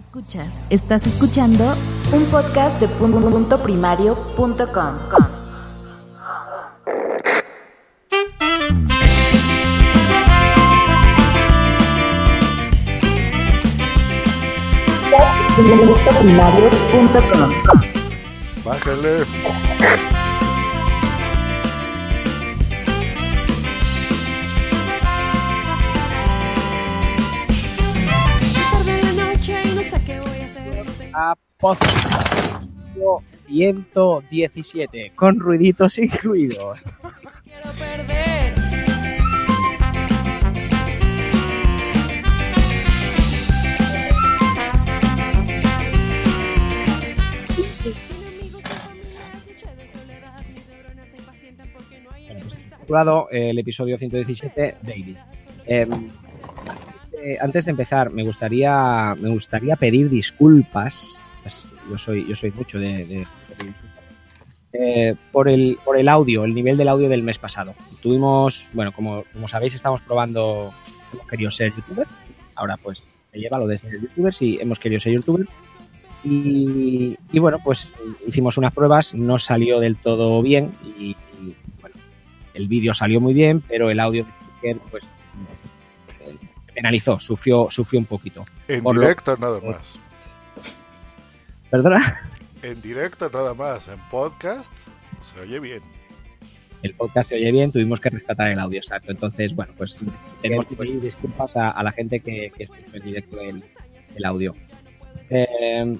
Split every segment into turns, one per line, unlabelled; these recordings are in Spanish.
Escuchas, estás escuchando un podcast de punto primario.com. primario.com.
Bájale.
A
podcast 117 con ruiditos incluidos.
Quiero perder.
El episodio 117 David. Eh, eh, antes de empezar, me gustaría, me gustaría pedir disculpas. Pues, Yo soy, yo soy mucho de, de- eh, por, el, por el audio, el nivel del audio del mes pasado. Tuvimos, bueno, como, como sabéis, estamos probando, hemos querido ser youtuber. Ahora pues se lleva lo de ser youtubers y hemos querido ser youtuber. Y, y bueno, pues hicimos unas pruebas, no salió del todo bien y, y, bueno, el vídeo salió muy bien, pero el audio pues penalizó, sufrió, sufrió un poquito.
En
Por lo-
directo nada más.
¿Perdona?
En directo nada más. En podcast se oye bien.
El podcast se oye bien, tuvimos que rescatar el audio, exacto. Entonces, bueno, pues tenemos que pedir disculpas a, a la gente que, que escuchó en directo el, el audio. Eh,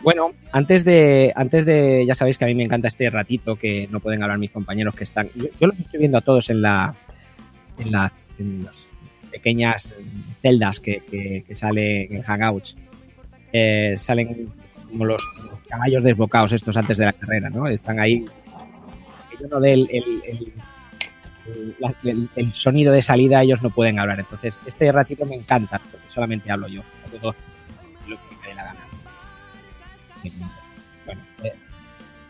bueno, antes de, antes de, ya sabéis que a mí me encanta este ratito que no pueden hablar mis compañeros que están. Yo, yo los estoy viendo a todos en la, en, la- en las pequeñas celdas que, que, que sale en Hangouts. Eh, salen como los, los caballos desbocados estos antes de la carrera, ¿no? Están ahí. Yo no dé el, sonido de salida, ellos no pueden hablar. Entonces, este ratito me encanta, porque solamente hablo yo. Todo lo que me dé la gana. Bueno, eh,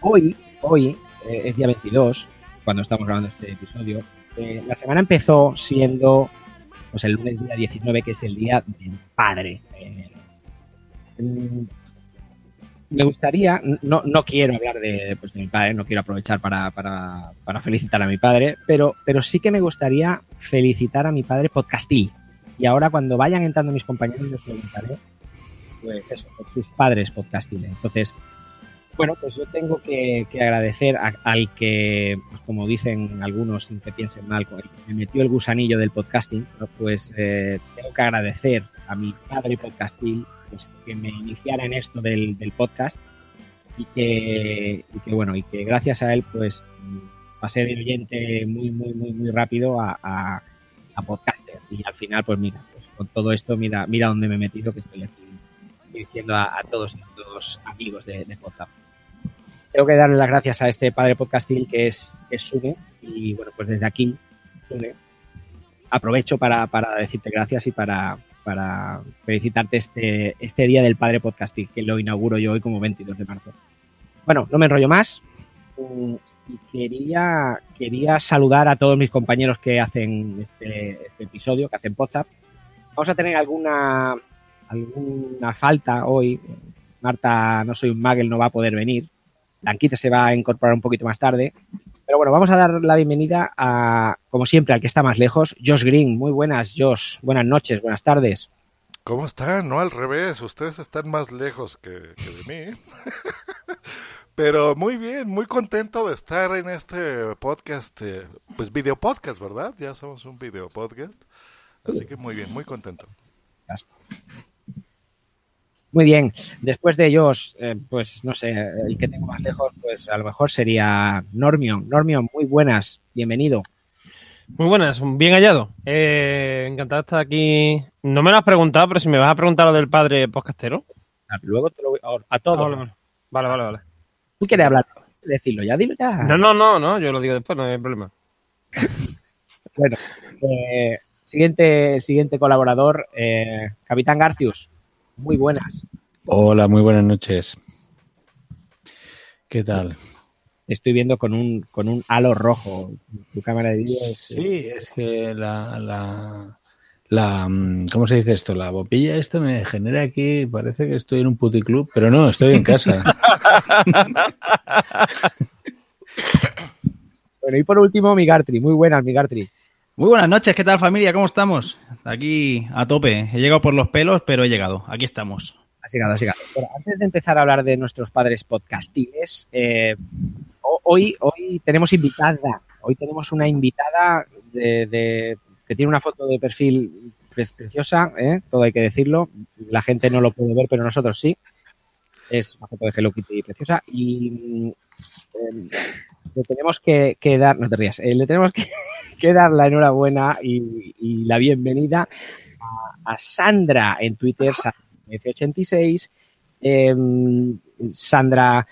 hoy, hoy eh, es día 22, cuando estamos grabando este episodio. La semana empezó siendo pues el lunes día 19, que es el día del padre. Eh, me gustaría, no, no quiero hablar de, pues, de mi padre, no quiero aprovechar para, para- para felicitar a mi padre, pero, pero sí que me gustaría felicitar a mi padre podcastil. Y ahora cuando vayan entrando mis compañeros les preguntaré, pues eso, por sus padres podcastiles. Entonces, bueno, pues yo tengo que, agradecer a- al que, pues como dicen algunos, sin que piensen mal, el que me metió el gusanillo del podcasting, pues eh, tengo que agradecer a mi padre podcastil pues, que me iniciara en esto del, podcast y que, y que, bueno, y que gracias a él pues pasé de oyente muy, muy, muy, muy rápido a, podcaster y al final pues mira, pues con todo esto mira, mira dónde me he metido que estoy aquí diciendo a, todos los amigos de WhatsApp. Tengo que darle las gracias a este padre podcastil que es, Sune y bueno, pues desde aquí, Sune, aprovecho para, para decirte gracias y para, para felicitarte este, este día del padre podcastil que lo inauguro yo hoy como 22 de marzo. Bueno, no me enrollo más. Mm, quería, quería saludar a todos mis compañeros que hacen este, este episodio, que hacen WhatsApp. Vamos a tener alguna, alguna falta hoy. Marta, no soy un magel, no va a poder venir. Blanquita se va a incorporar un poquito más tarde. Pero bueno, vamos a dar la bienvenida a, como siempre, al que está más lejos, Josh Green. Muy buenas, Josh. Buenas noches, buenas tardes.
¿Cómo están? No, al revés. Ustedes están más lejos que, que de mí. Pero muy bien, muy contento de estar en este podcast, eh, pues video podcast, ¿verdad? Ya somos un video podcast. Así que muy bien, muy contento.
Muy bien. Después de ellos, eh, pues no sé, el que tengo más lejos, pues a lo mejor sería Normion. Normion, muy buenas. Bienvenido.
Muy buenas, bien hallado. Eh, encantado de estar aquí. No me lo has preguntado, pero si me vas a preguntar lo del padre podcastero.
Ah, Luego te lo voy a, a
Ah,
todos.
vale, vale. Vale, vale, vale.
¿Tú quieres hablar? Decirlo ya, dilo ya.
No, no, no, no, yo lo digo después, no hay problema.
Bueno, eh, siguiente, siguiente colaborador, eh, Capitán Garcius. Muy buenas.
Hola, muy buenas noches. ¿Qué tal?
Estoy viendo con un, con un halo rojo. Tu cámara de vídeo es-
Sí, es que la, la, la, mm, ¿cómo se dice esto? La bombilla esto me genera aquí, parece que estoy en un puticlub, pero no, estoy en casa.
Bueno, y por último, Migartri. Muy buenas, Migartri.
Muy buenas noches, ¿qué tal familia? ¿Cómo estamos? Aquí a tope. He llegado por los pelos, pero he llegado. Aquí estamos.
Has llegado, has llegado. Bueno, antes de empezar a hablar de nuestros padres podcastiles, eh, ho- hoy, hoy tenemos invitada. Hoy tenemos una invitada de, que tiene una foto de perfil pre- preciosa, ¿eh? todo hay que decirlo. La gente no lo puede ver, pero nosotros sí. Es una foto de Hello Kitty preciosa. Y eh, le tenemos que, que dar, no te rías, eh, le tenemos que, que dar la enhorabuena y, y la bienvenida a, a Sandra en Twitter, F86. Eh, Sandra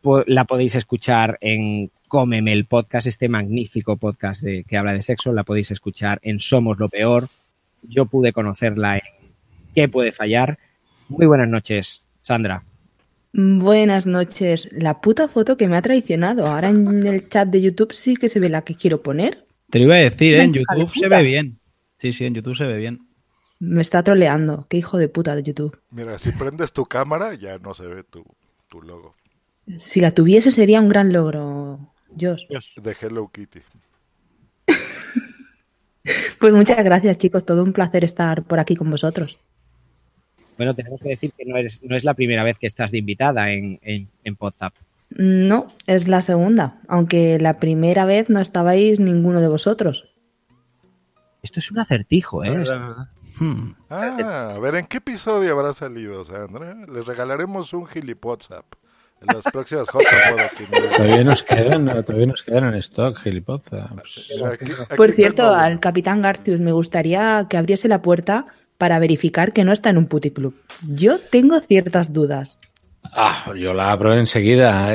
po- la podéis escuchar en Cómeme el podcast, este magnífico podcast de, que habla de sexo. La podéis escuchar en Somos lo Peor. Yo pude conocerla en ¿Qué puede fallar? Muy buenas noches, Sandra.
Buenas noches. La puta foto que me ha traicionado. Ahora en el chat de YouTube sí que se ve la que quiero poner.
Te lo iba a decir, ¿eh? en YouTube se ve bien. Sí, sí, en YouTube se ve bien.
Me está troleando. Qué hijo de puta de YouTube.
Mira, si prendes tu cámara ya no se ve tu, tu logo
Si la tuviese sería un gran logro, Josh.
de Hello Kitty.
Pues muchas gracias, chicos. Todo un placer estar por aquí con vosotros.
Bueno, tenemos que decir que no, eres, no es la primera vez que estás de invitada en, en, en Podzap.
No, es la segunda. Aunque la primera vez no estabais ninguno de vosotros.
Esto es un acertijo, ¿eh?
Hmm.
Ah, a ver, ¿en qué episodio habrá salido, Sandra? Les regalaremos un gilipotsap en las próximas.
Todavía nos quedan, todavía nos quedan en stock, gilipozas.
Por cierto, al capitán Garcius me gustaría que abriese la puerta para verificar que no está en un puticlub. Yo tengo ciertas dudas.
Ah, yo la abro enseguida.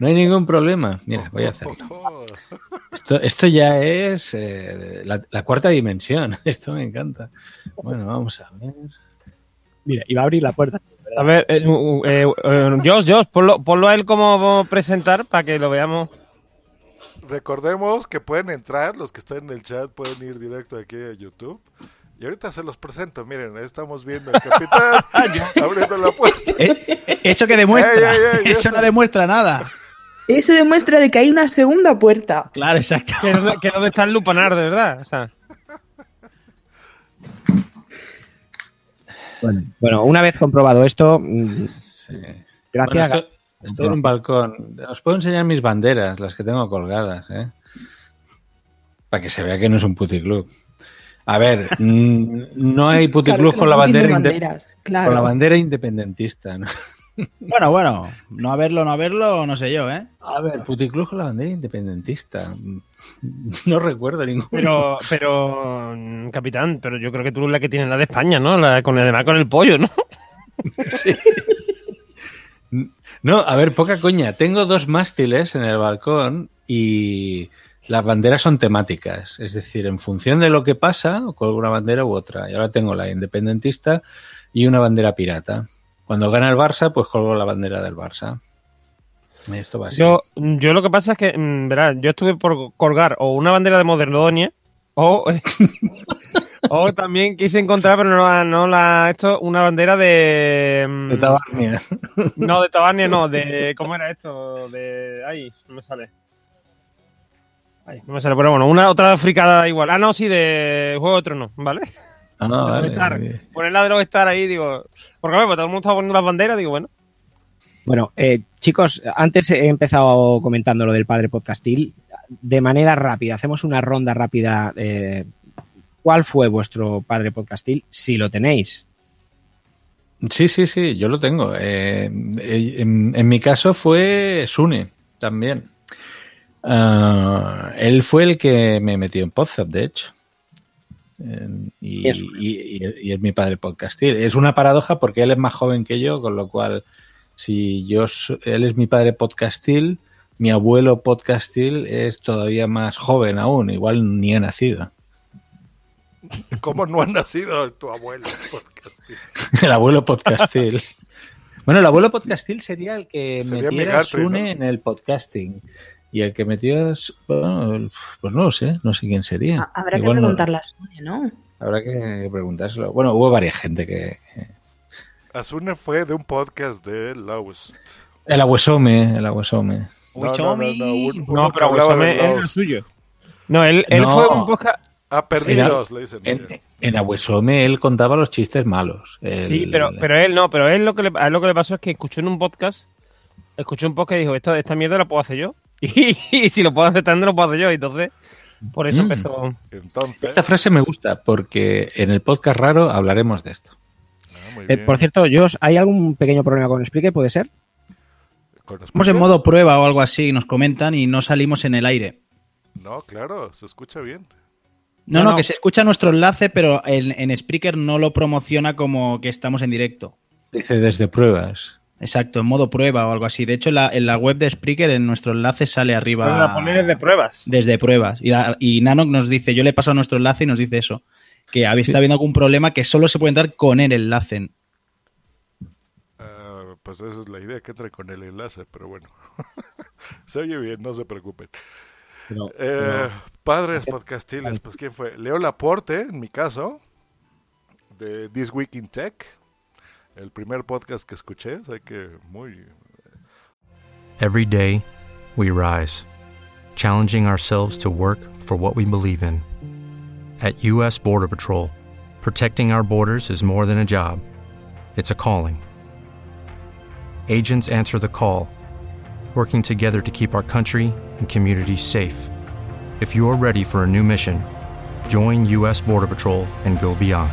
No hay ningún problema. Mira, voy a hacerlo. Esto, esto ya es eh, la, la cuarta dimensión. Esto me encanta. Bueno, vamos a ver.
Mira, iba a abrir la puerta.
A ver, eh, uh, eh, eh, Josh, Josh, ponlo, ponlo a él como presentar para que lo veamos.
Recordemos que pueden entrar, los que están en el chat pueden ir directo aquí a YouTube. Y ahorita se los presento, miren, ahí estamos viendo al capitán abriendo la puerta.
Eh, ¿Eso que demuestra?
Ey, ey, ey,
eso
eso
no
es-
demuestra nada.
Eso demuestra de que hay una segunda puerta.
Claro, exacto.
Que es donde- que es donde está el lupanar, de verdad. O sea,
Bueno, bueno, una vez comprobado esto, mm,
Sí.
gracias.
Bueno, esto- estoy en un balcón. Os puedo enseñar mis banderas, las que tengo colgadas, ¿eh? Para que se vea que no es un puticlub. A ver, no hay puticlub
Claro,
con la bandera
banderas, claro.
con la bandera independentista. ¿no?
Bueno, bueno, no haberlo, no haberlo, no sé yo, ¿eh?
A ver, puticlub con la bandera independentista. No recuerdo ninguno.
pero, pero, capitán, pero yo creo que tú eres la que tienes la de España, ¿no? La, con, además con el pollo, ¿no?
No, a ver, poca coña. Tengo dos mástiles en el balcón y las banderas son temáticas. Es decir, en función de lo que pasa, colgo una bandera u otra. Y ahora tengo la independentista y una bandera pirata. Cuando gana el Barça, pues colgo la bandera del Barça. Esto va así.
Yo, yo lo que pasa es que, mm, verás, yo estuve por colgar o una bandera de Modernodonia o, o también quise encontrar, pero no la, no la hecho, una bandera de... mm,
De Tabarnia.
No, de Tabarnia no, de... ¿Cómo era esto? De... Ay, no me sale. No me sale, pero bueno, una otra fricada igual. Ah, no, sí, de Juego de Tronos, ¿vale?
Ah, no, vale.
Star. Ponerla de los Star ahí, digo... Porque, bueno, todo el mundo estaba poniendo las banderas, digo, bueno.
Bueno, eh, chicos, antes he empezado comentando lo del padre podcastil. De manera rápida, hacemos una ronda rápida. eh, ¿Cuál fue vuestro padre podcastil? Si lo tenéis.
Sí, sí, sí, yo lo tengo. Eh, eh, en, en mi caso fue Sune también. Ah, él fue el que me metió en Podzap, de hecho. En- y,
Eso.
y- y- y es mi padre podcastil. Es una paradoja porque él es más joven que yo, con lo cual, si yo él es mi padre podcastil, mi abuelo podcastil es todavía más joven aún, igual ni ha nacido.
¿Cómo no ha nacido tu abuelo? podcasting?
El abuelo podcastil. Bueno, el abuelo podcastil sería el que
Sería
metiera Sune
¿no?
en el podcasting. Y el que metió, es- bueno, pues no lo sé, no sé quién sería.
Ha- Habrá que
no-
preguntarle a Sune, ¿no?
habrá que preguntárselo. Bueno, hubo varias gente que...
Asune fue de un podcast de Lost.
El abuesome, el abuesome.
No, no, no, no, un-
No, pero
de
es el suyo. No, él, él
No.
fue un podcast.
Ah, perdidos, le dicen.
En, en Abuesome él contaba los chistes malos. El-
Sí, pero, pero él no, pero él lo que le, a él lo que le pasó es que escuchó en un podcast, escuchó un podcast y dijo, esta, esta mierda la puedo hacer yo. Y, si lo puedo hacer tanto, lo puedo hacer yo. Entonces, por eso
Mm.
empezó.
Entonces,
Esta frase me gusta porque en el podcast raro hablaremos de esto.
ah,
Eh, por cierto, Josh, ¿hay algún pequeño problema con Spreaker? ¿Puede ser?
¿Con
Estamos en modo prueba o algo así, nos comentan y no salimos en el aire.
No, claro, se escucha bien.
No,
No,
no,
no.
que se escucha nuestro enlace, pero en, en Spreaker no lo promociona como que estamos en directo.
Dice desde pruebas.
Exacto, en modo prueba o algo así. De hecho, en la, en la web de Spreaker, en nuestro enlace sale arriba
Pero la poner de pruebas.
desde pruebas. Y, la- y nos dice, yo le he pasado nuestro enlace y nos dice eso, que había está habiendo algún problema que solo se puede entrar con el enlace.
Ah, pues esa es la idea que trae con el enlace, pero bueno. se oye bien, no se preocupen. Eh, padres podcastiles, pues ¿quién fue? Leo Laporte, en mi caso, de This Week in Tech. El primer podcast que escuché, sé que muy...
Every day, we rise, challenging ourselves to work for what we believe in. At U.S. Border Patrol, protecting our borders is more than a job, it's a calling. Agents answer the call, working together to keep our country and communities safe. If you're ready for a new mission, join U.S. Border Patrol and go beyond.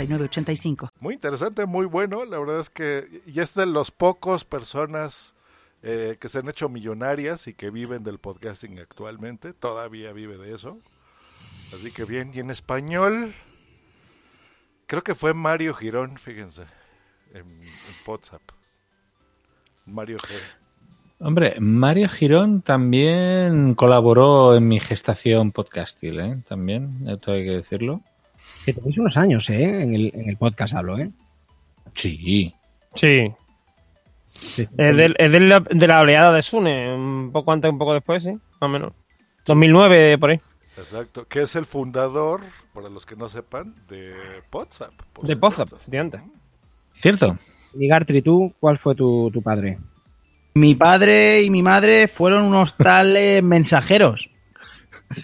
906985.
Muy interesante, muy bueno. La verdad es que ya es de los pocos personas eh, que se han hecho millonarias y que viven del podcasting actualmente. Todavía vive de eso. Así que bien. Y en español, creo que fue Mario Girón, fíjense, en, en WhatsApp. Mario G.
Hombre, Mario Girón también colaboró en mi gestación podcastil, ¿eh? También, esto hay que decirlo.
Que tenéis unos años, ¿eh? En el, en el podcast hablo, ¿eh?
Sí.
Sí.
Sí.
Es, del- es de, la, de la oleada de Sune, un poco antes, un poco después, sí, más o menos. 2009, por ahí.
Exacto. Que es el fundador, para los que no sepan, de WhatsApp. por
De. Podzap, de antes.
¿Cierto?
Y Gartri, ¿tú cuál fue tu, tu padre?
Mi padre y mi madre fueron unos tales mensajeros.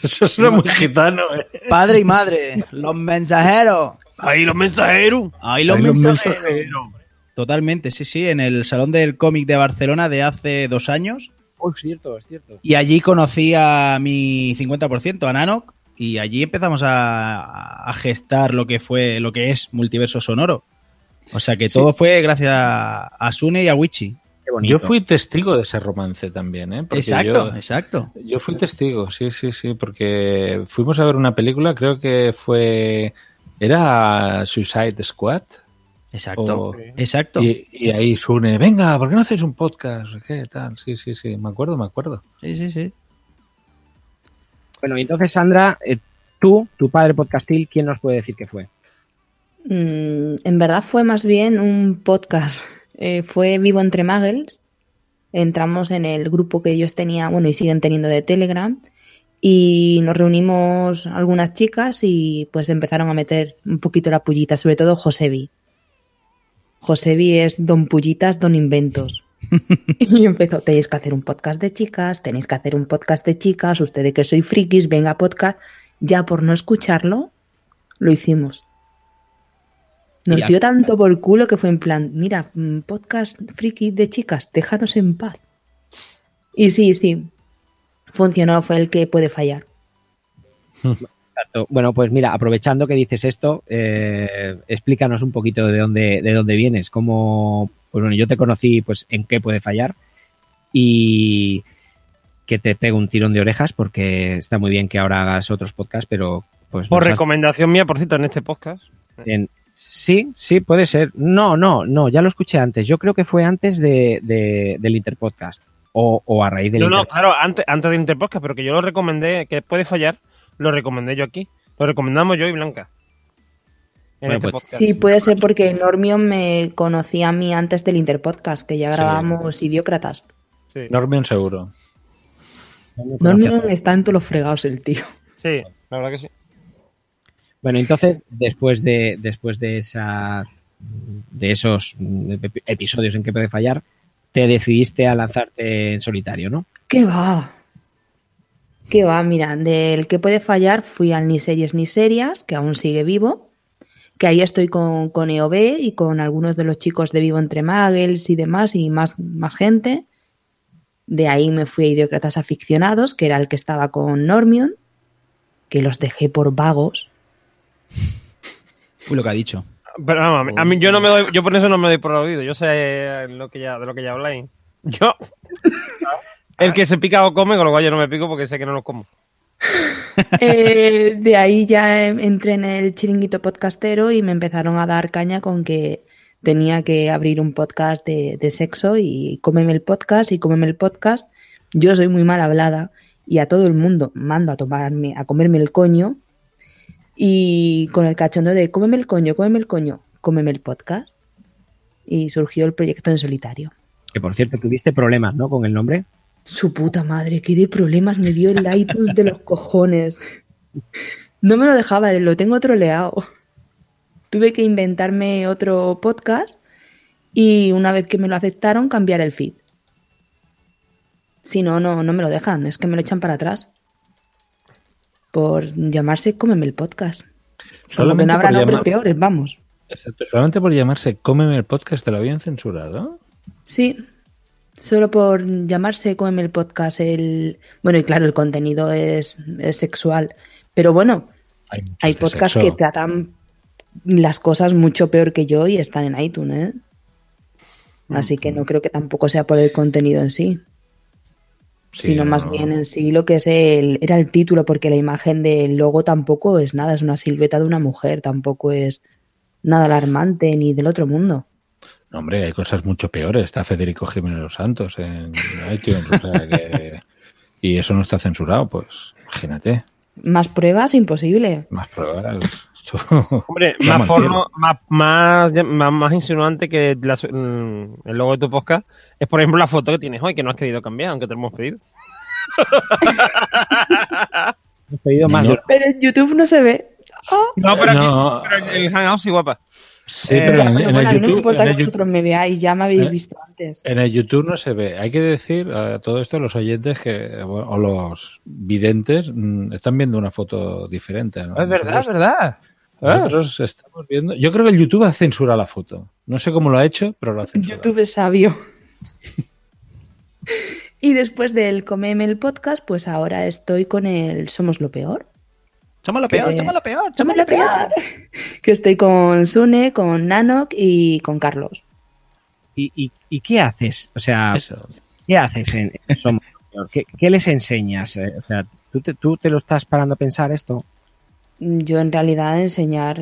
Eso suena muy gitano, ¿eh?
Padre y madre, los mensajeros.
Ahí los mensajeros.
Ahí los
Ahí los
mensajeros. Totalmente, sí, sí, en el Salón del Cómic de Barcelona de hace dos años.
Oh, es cierto, es cierto.
Y allí conocí a mi 50%, a Nanok, y allí empezamos a, a gestar lo que fue, lo que es multiverso sonoro. O sea que todo fue gracias a, a Sune y a Wichi.
Qué bonito.
Yo fui testigo de ese romance también, ¿eh? Porque
Exacto,
yo-
exacto.
Yo fui testigo, sí, sí, sí, porque fuimos a ver una película, creo que fue. Era Suicide Squad.
Exacto,
O-
exacto.
Y, y ahí Sune, venga, ¿por qué no hacéis un podcast? ¿Qué tal? Sí, sí, sí, me acuerdo, me acuerdo.
Sí, sí, sí.
Bueno, y entonces, Sandra, eh, tú, tu padre podcastil, ¿quién nos puede decir que fue?
Mm, en verdad fue más bien un podcast. Eh, fue Vivo entre Muggles. Entramos en el grupo que ellos tenían, bueno, y siguen teniendo de Telegram. Y nos reunimos algunas chicas y pues empezaron a meter un poquito la pullita, sobre todo Josebi. Josebi es Don Pullitas, Don Inventos. y empezó, tenéis que hacer un podcast de chicas, tenéis que hacer un podcast de chicas, ustedes que soy frikis, venga podcast. Ya por no escucharlo, lo hicimos. Nos dio tanto por culo que fue en plan, mira, mm, podcast friki de chicas, déjanos en paz. Y sí, sí, funcionó, fue el que puede fallar.
Exacto. Bueno, pues mira, aprovechando que dices esto, eh, explícanos un poquito de dónde, de dónde vienes, cómo, pues bueno, yo te conocí, pues en qué puede fallar y que te pego un tirón de orejas porque está muy bien que ahora hagas otros podcasts, pero pues
Por
has-
recomendación mía, por cierto, en este podcast.
en- sí, sí, puede ser. No, no, no, ya lo escuché antes. Yo creo que fue antes de, de- del Interpodcast o, o a raíz del
No, no, claro, antes, antes del Interpodcast, pero que yo lo recomendé, que puede fallar, lo recomendé yo aquí. Lo recomendamos yo y Blanca. En
Bueno,
este
pues-
podcast.
Sí, puede ser porque Normion me conocía a mí antes del Interpodcast, que ya grabábamos Idiócratas.
Sí,
Normion seguro.
Normion está en todos los fregados el tío.
sí, la verdad que sí.
Bueno, entonces, después de, después de esa de esos ep- episodios en que puede fallar, te decidiste a lanzarte en solitario, ¿no?
¿Qué va? ¿Qué va? Mira, del que puede fallar fui al Ni Series Ni Serias, que aún sigue vivo, que ahí estoy con, con EOB y con algunos de los chicos de Vivo Entre Muggles y demás, y más, más gente. De ahí me fui a Idiócratas Aficionados, que era el que estaba con Normion, que los dejé por vagos.
Uy, lo que ha dicho.
Pero vamos, a mí, a mí yo no me doy, yo por eso no me doy por oído. Yo sé lo que ya, de lo que ya habláis. Yo. El que se pica o come, con lo cual yo no me pico porque sé que no lo como.
Eh, de ahí ya em- entré en el chiringuito podcastero y me empezaron a dar caña con que tenía que abrir un podcast de, de sexo y cómeme el podcast y cómeme el podcast. Yo soy muy mal hablada y a todo el mundo mando a tomarme, a comerme el coño y con el cachondo de cómeme el coño, cómeme el coño, cómeme el podcast. Y surgió el proyecto en solitario.
Que por cierto, tuviste problemas, ¿no? Con el nombre.
Su puta madre, qué de problemas me dio el iTunes de los cojones. No me lo dejaba, lo tengo troleado. Tuve que inventarme otro podcast y una vez que me lo aceptaron, cambiar el feed. Si no, no, no me lo dejan, es que me lo echan para atrás. Por llamarse Cómeme el podcast. Como que
Solamente
no habrá nombres
llamar-
peores, vamos.
Exacto, solamente por llamarse Cómeme el podcast te lo habían censurado.
Sí, solo por llamarse Cómeme el podcast. El... Bueno, y claro, el contenido es, es sexual. Pero bueno,
Hay,
hay podcasts
sexo.
que tratan las cosas mucho peor que yo y están en iTunes, ¿eh? Así que no creo que tampoco sea por el contenido en sí,
Sí,
sino
no,
más
no.
bien en sí lo que es el, era el título, porque la imagen del logo tampoco es nada, es una silueta de una mujer, tampoco es nada alarmante ni del otro mundo.
No, hombre, hay cosas mucho peores. Está Federico Jiménez Los Santos en iTunes. o sea que- y eso no está censurado, pues imagínate.
Más pruebas, imposible.
Más pruebas. Esto-
Hombre, más porno, más, más, más, insinuante que la- mm, el logo de tu podcast es, por ejemplo, la foto que tienes hoy, que no has querido cambiar, aunque te lo hemos pedido.
He pedido más.
Pero en YouTube no se ve.
No, pero, aquí
No.
sí, pero en el Hangout sí, guapa.
Sí,
Eh,
pero en,
bueno,
el
mí no
YouTube,
importa
en
que
el Yu-
vosotros me veáis, ya me habéis visto antes.
en el YouTube no se ve. Hay que decir a todo esto los oyentes que o los videntes mm, están viendo una foto diferente. ¿no?
Es verdad, es verdad. Ah.
Nosotros estamos viendo. Yo creo que el YouTube ha censurado la foto. No sé cómo lo ha hecho, pero lo ha censurado.
YouTube es sabio. y después del Comeme el podcast, pues ahora estoy con el Somos lo Peor.
Somos lo peor, somos lo peor,
Somos lo Peor. que estoy con Sune, con Nanok y con Carlos.
¿Y, y, y qué haces? O sea,
Eso.
¿qué haces en, en Somos lo Peor? ¿Qué, qué les enseñas? Eh, O sea, ¿tú te, ¿tú te lo estás parando a pensar esto?
Yo en realidad enseñar,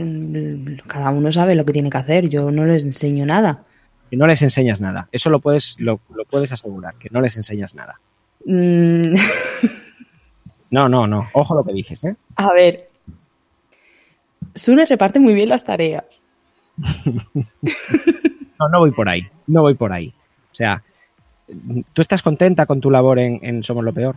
cada uno sabe lo que tiene que hacer, yo no les enseño nada.
Que no les enseñas nada. Eso lo puedes, lo, lo puedes asegurar, que no les enseñas nada.
Mm,
No, no, no. Ojo lo que dices, ¿eh?
A ver, Sune reparte muy bien las tareas.
No, no voy por ahí. No voy por ahí. O sea, ¿tú estás contenta con tu labor en, en Somos lo Peor?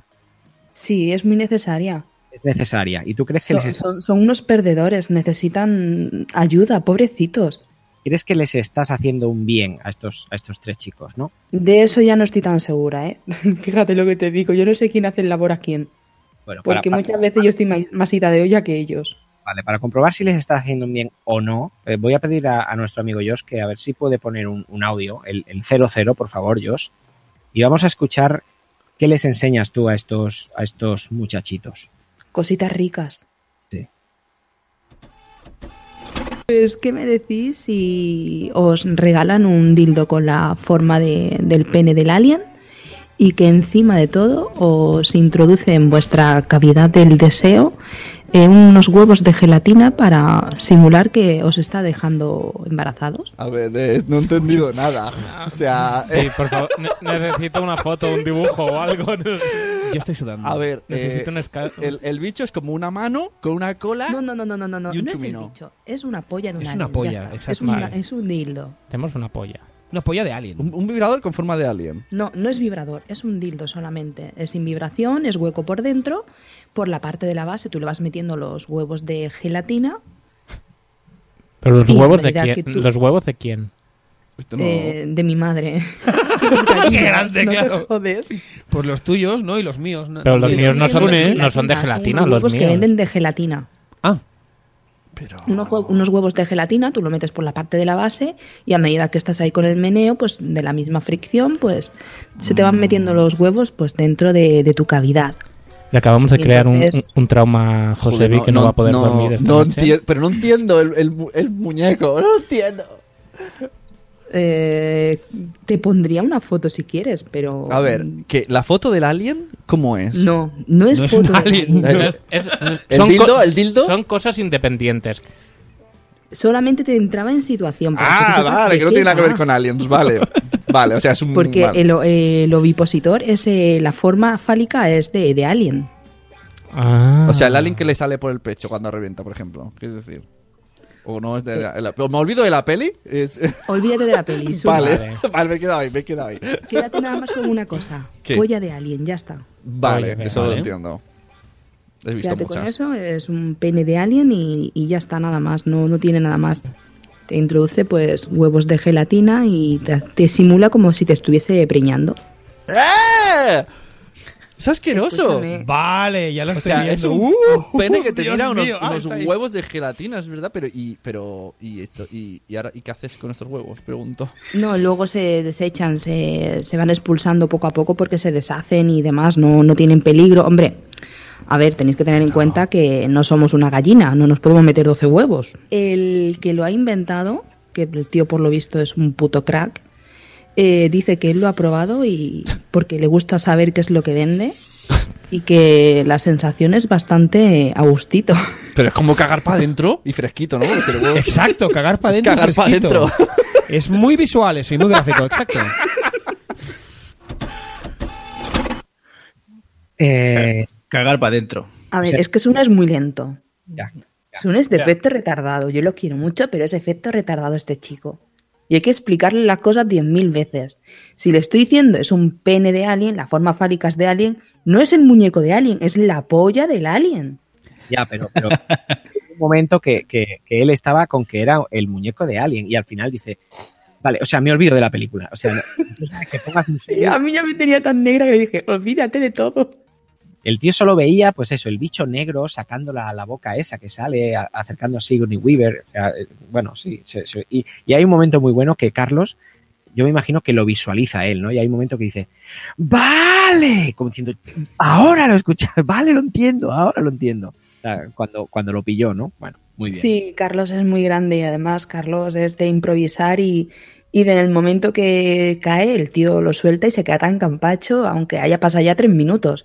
Sí, es muy necesaria.
Es necesaria. ¿Y tú crees que
Son,
les
son- son unos perdedores, necesitan ayuda, pobrecitos.
¿crees que les estás haciendo un bien a estos, a estos tres chicos, no?
De eso ya no estoy tan segura, ¿eh? Fíjate lo que te digo, yo no sé quién hace el labor a quién.
Bueno, para-
Porque
para-
muchas veces yo estoy más, más ida de olla que ellos.
Vale, para comprobar si les está haciendo un bien o no, eh, voy a pedir a, a nuestro amigo Josh que a ver si puede poner un, un audio, el, el 00, por favor, Josh. Y vamos a escuchar qué les enseñas tú a estos, a estos muchachitos.
Cositas ricas.
Sí.
Pues, ¿qué me decís si os regalan un dildo con la forma de- del pene del alien y que encima de todo os introduce en vuestra cavidad del deseo eh, unos huevos de gelatina para simular que os está dejando embarazados?
A ver, eh, no he entendido nada. O sea,
Sí,
eh,
por favor, ne- necesito una foto, un dibujo o algo.
Yo estoy sudando.
a ver,
Necesito
eh,
un
el, el bicho es como una mano con una cola.
No, no, no, no, no, no, no,
Y un
no es el
chumino.
bicho, es una polla de un
Es una polla, exacto.
Es, una- es un dildo.
Tenemos una polla.
Una polla de alien.
Un, un vibrador con forma de alien.
No, no es vibrador, es un dildo solamente. Es sin vibración, es hueco por dentro. Por la parte de la base tú le vas metiendo los huevos de gelatina.
Pero los huevos de quién?
tú-
¿Los huevos de quién?
Esto no-
eh, de mi madre.
Qué grande,
no te
claro.
jodes.
Pues los tuyos, ¿no? Y los míos. ¿no?
Pero los míos no son,
de
no son de gelatina, los
huevos que
míos.
venden de gelatina.
Ah,
Pero...
Unos, hue- unos huevos de gelatina, tú lo metes por la parte de la base y a medida que estás ahí con el meneo, pues de la misma fricción, pues se te van
Mm.
metiendo los huevos pues dentro de, de tu cavidad.
Le acabamos de crear un, un trauma a José
Joder,
Vi que no, va a poder dormir esta
no
noche.
Pero no entiendo el, el mu- el muñeco, no entiendo.
Eh, te pondría una foto si quieres, pero...
A ver, que la foto del alien, ¿cómo es?
No, no es
No es
foto de
alien.
alien.
Es- es-
¿El
son
dildo?
co-
¿El dildo?
Son cosas independientes.
Solamente te entraba en situación.
Ah, vale, que no tiene nada que ver
va.
con aliens, vale. Vale, o sea, es un...
Porque
vale.
el, el ovipositor, es, eh, la forma fálica es de, de alien.
Ah.
O sea, el alien que le sale por el pecho cuando revienta, por ejemplo. ¿Qué decir? O no es de la, la- ¿Me olvido de la peli? Es-
Olvídate de la peli.
vale, vale, me he quedado ahí, me he quedado ahí.
Quédate nada más con una cosa.
¿Qué?
Polla de alien, ya está.
Vale,
Oye,
eso lo
vale.
entiendo. He visto
Quédate con
muchas.
eso, es un pene de alien y, y ya está, nada más. No, no tiene nada más. Te introduce pues huevos de gelatina y te, te simula como si te estuviese preñando.
¡Eh! ¡Es asqueroso!
Escúchame.
vale, ya lo
O
estoy
sea, es un,
¡Uh!
un pene que te
Dios
tira unos,
mío, ah,
unos
está ahí.
huevos de gelatina, es verdad, pero y pero y esto y, y ahora y qué haces con estos huevos, pregunto.
No, luego se desechan, se, se van expulsando poco a poco porque se deshacen y demás, no, no tienen peligro. Hombre, a ver, tenéis que tener en cuenta que no somos una gallina, no nos podemos meter 12 huevos. El que lo ha inventado, que el tío por lo visto es un puto crack, eh, dice que él lo ha probado y porque le gusta saber qué es lo que vende y que la sensación es bastante a gustito.
Pero es como cagar para adentro y fresquito, ¿no?
Exacto, cagar para adentro.
cagar pa'
fresquito.
dentro.
Es muy visual eso y muy gráfico, exacto.
Eh,
Cagar para adentro.
A ver, es que Suna es muy lento.
ya.
Suna es de efecto retardado. Yo lo quiero mucho, pero es efecto retardado este chico. Y hay que explicarle las cosas diez mil veces. Si le estoy diciendo es un pene de alien, la forma fálica es de alien, no es el muñeco de alien, es la polla del alien.
Ya, pero, pero un momento que, que- que él estaba con que era el muñeco de Alien y al final dice, vale, o sea, me olvido de la película. O sea, no- que pongas un
a mí ya me tenía tan negra que le dije, olvídate de todo.
El tío solo veía, pues eso, el bicho negro sacando la, la boca esa que sale, a- acercando a Sigourney Weaver. Bueno, sí. y, hay un momento muy bueno que Carlos, yo me imagino que lo visualiza él, ¿no? Y hay un momento que dice, ¡Vale! Como diciendo, ahora lo escuchas, vale, lo entiendo, ahora lo entiendo. Cuando, cuando lo pilló, ¿no? Bueno, muy bien.
Sí, Carlos es muy grande y además Carlos es de improvisar y, y en el momento que cae el tío lo suelta y se queda tan campacho aunque haya pasado ya tres minutos.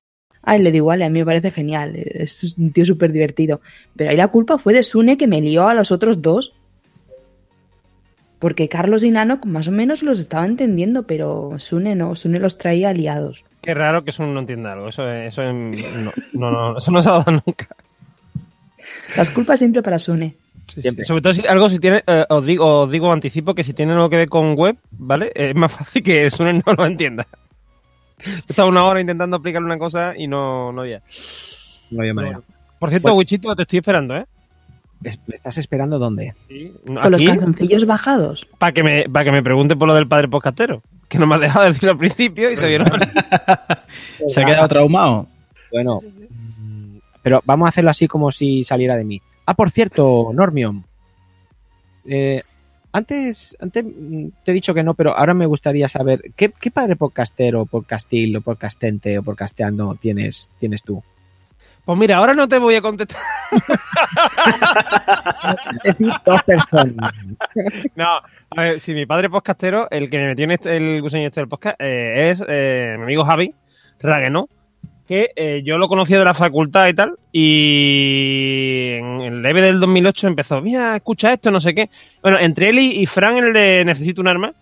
Ay, le da igual, a mí me parece genial. Es un tío súper divertido. Pero ahí la culpa fue de Sune que me lió a los otros dos. Porque Carlos y Nano más o menos los estaba entendiendo, pero Sune no, Sune los traía liados.
Qué raro que Sun no entienda algo. Eso, eso, no, no, no, eso no se ha dado nunca.
Las culpas siempre para Sune.
Sobre todo si algo si tiene, eh, os digo, os digo, anticipo que si tiene algo que ver con web, ¿vale? Es más fácil que Sune no lo entienda. He estado una hora intentando explicarle una cosa y no, no había.
No había manera.
Por cierto,
Bueno.
Wichito, te estoy esperando, ¿eh?
¿Me estás esperando dónde?
Con los calzoncillos bajados.
para que, me, para que me pregunte por lo del padre podcastero. Que no me has dejado decirlo al principio y todavía no.
¿Se ha quedado traumado?
Bueno, mm, pero vamos a hacerlo así como si saliera de mí. Ah, por cierto, Normion. Eh, antes, antes mm, te he dicho que no, pero ahora me gustaría saber qué, qué padre podcastero, podcastil o podcastente o podcasteando tienes, tienes tú.
Pues mira, ahora no te voy a contestar.
Dos personas.
No, a ver, si mi padre podcastero, el que me metió en este- el gusanillo este del podcast, eh, es eh, mi amigo Javi Raguenó, que eh, yo lo conocía de la facultad y tal, y en el leve del 2008 empezó, mira, escucha esto, no sé qué. Bueno, entre él y, y Fran, el de Necesito un arma,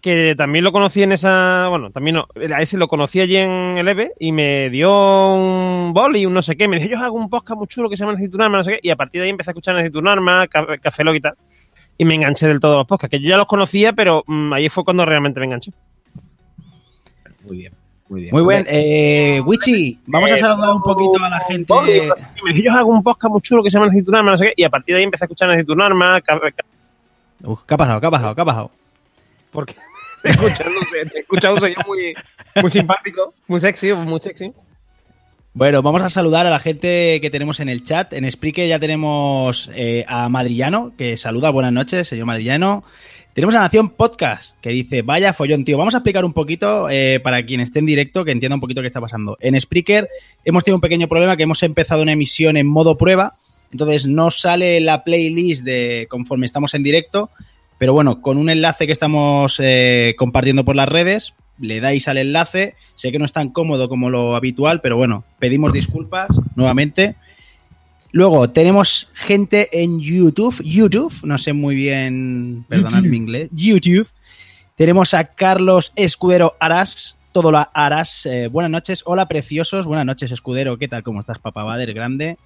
que también lo conocí en esa, bueno, también no, a ese lo conocí allí en el EVE y me dio un bol y un no sé qué, me dijo, yo hago un podcast muy chulo que se llama Necesito un arma, no sé qué, y a partir de ahí empecé a escuchar Necesito un arma, Ca- Café Lock y tal, y me enganché del todo a los podcasts, que yo ya los conocía, pero mm, ahí fue cuando realmente me enganché.
Muy bien, muy bien.
Muy buen. Eh, Wichi, vamos a
Eh,
saludar un poquito a la gente.
Yo hago un podcast muy chulo que se llama Necesito un arma, no sé qué, y a partir de ahí empecé a escuchar Necesito un arma, Ca- Ca-
Uf, ¿Qué ha pasado? ¿Qué ha pasado? ¿Qué ha pasado?
porque te he escuchado, te he escuchado un señor muy, muy simpático, muy sexy, muy sexy.
Bueno, vamos a saludar a la gente que tenemos en el chat. En Spreaker ya tenemos eh, a Madrillano, que saluda. Buenas noches, señor Madrillano. Tenemos a Nación Podcast, que dice, vaya follón, tío. Vamos a explicar un poquito, eh, para quien esté en directo, que entienda un poquito qué está pasando. En Spreaker hemos tenido un pequeño problema, que hemos empezado una emisión en modo prueba, entonces no sale la playlist de conforme estamos en directo, pero bueno, con un enlace que estamos eh, compartiendo por las redes, le dais al enlace. Sé que no es tan cómodo como lo habitual, pero bueno, pedimos disculpas nuevamente. Luego tenemos gente en YouTube, YouTube, no sé muy bien, perdonad mi inglés, YouTube. Tenemos a Carlos Escudero Aras, todo lo Aras. eh, buenas noches, hola preciosos, buenas noches Escudero, ¿qué tal? ¿Cómo estás, papá Bader grande?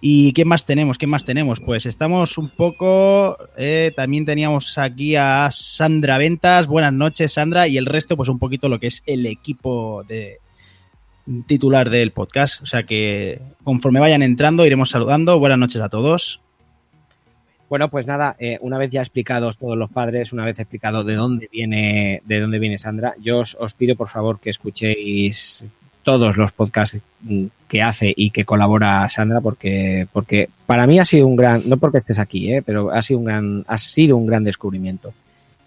¿Y quién más tenemos? ¿Quién más tenemos? Pues estamos un poco. eh, también teníamos aquí a Sandra Ventas. Buenas noches, Sandra. Y el resto, pues un poquito lo que es el equipo de titular del podcast. O sea que conforme vayan entrando, iremos saludando. Buenas noches a todos.
Bueno, pues nada, eh, una vez ya explicados todos los padres, una vez explicado de dónde viene, de dónde viene Sandra, yo os, os pido por favor que escuchéis todos los podcasts mm, que hace y que colabora Sandra, porque, porque para mí ha sido un gran, no porque estés aquí, eh, pero ha sido un gran, ha sido un gran descubrimiento.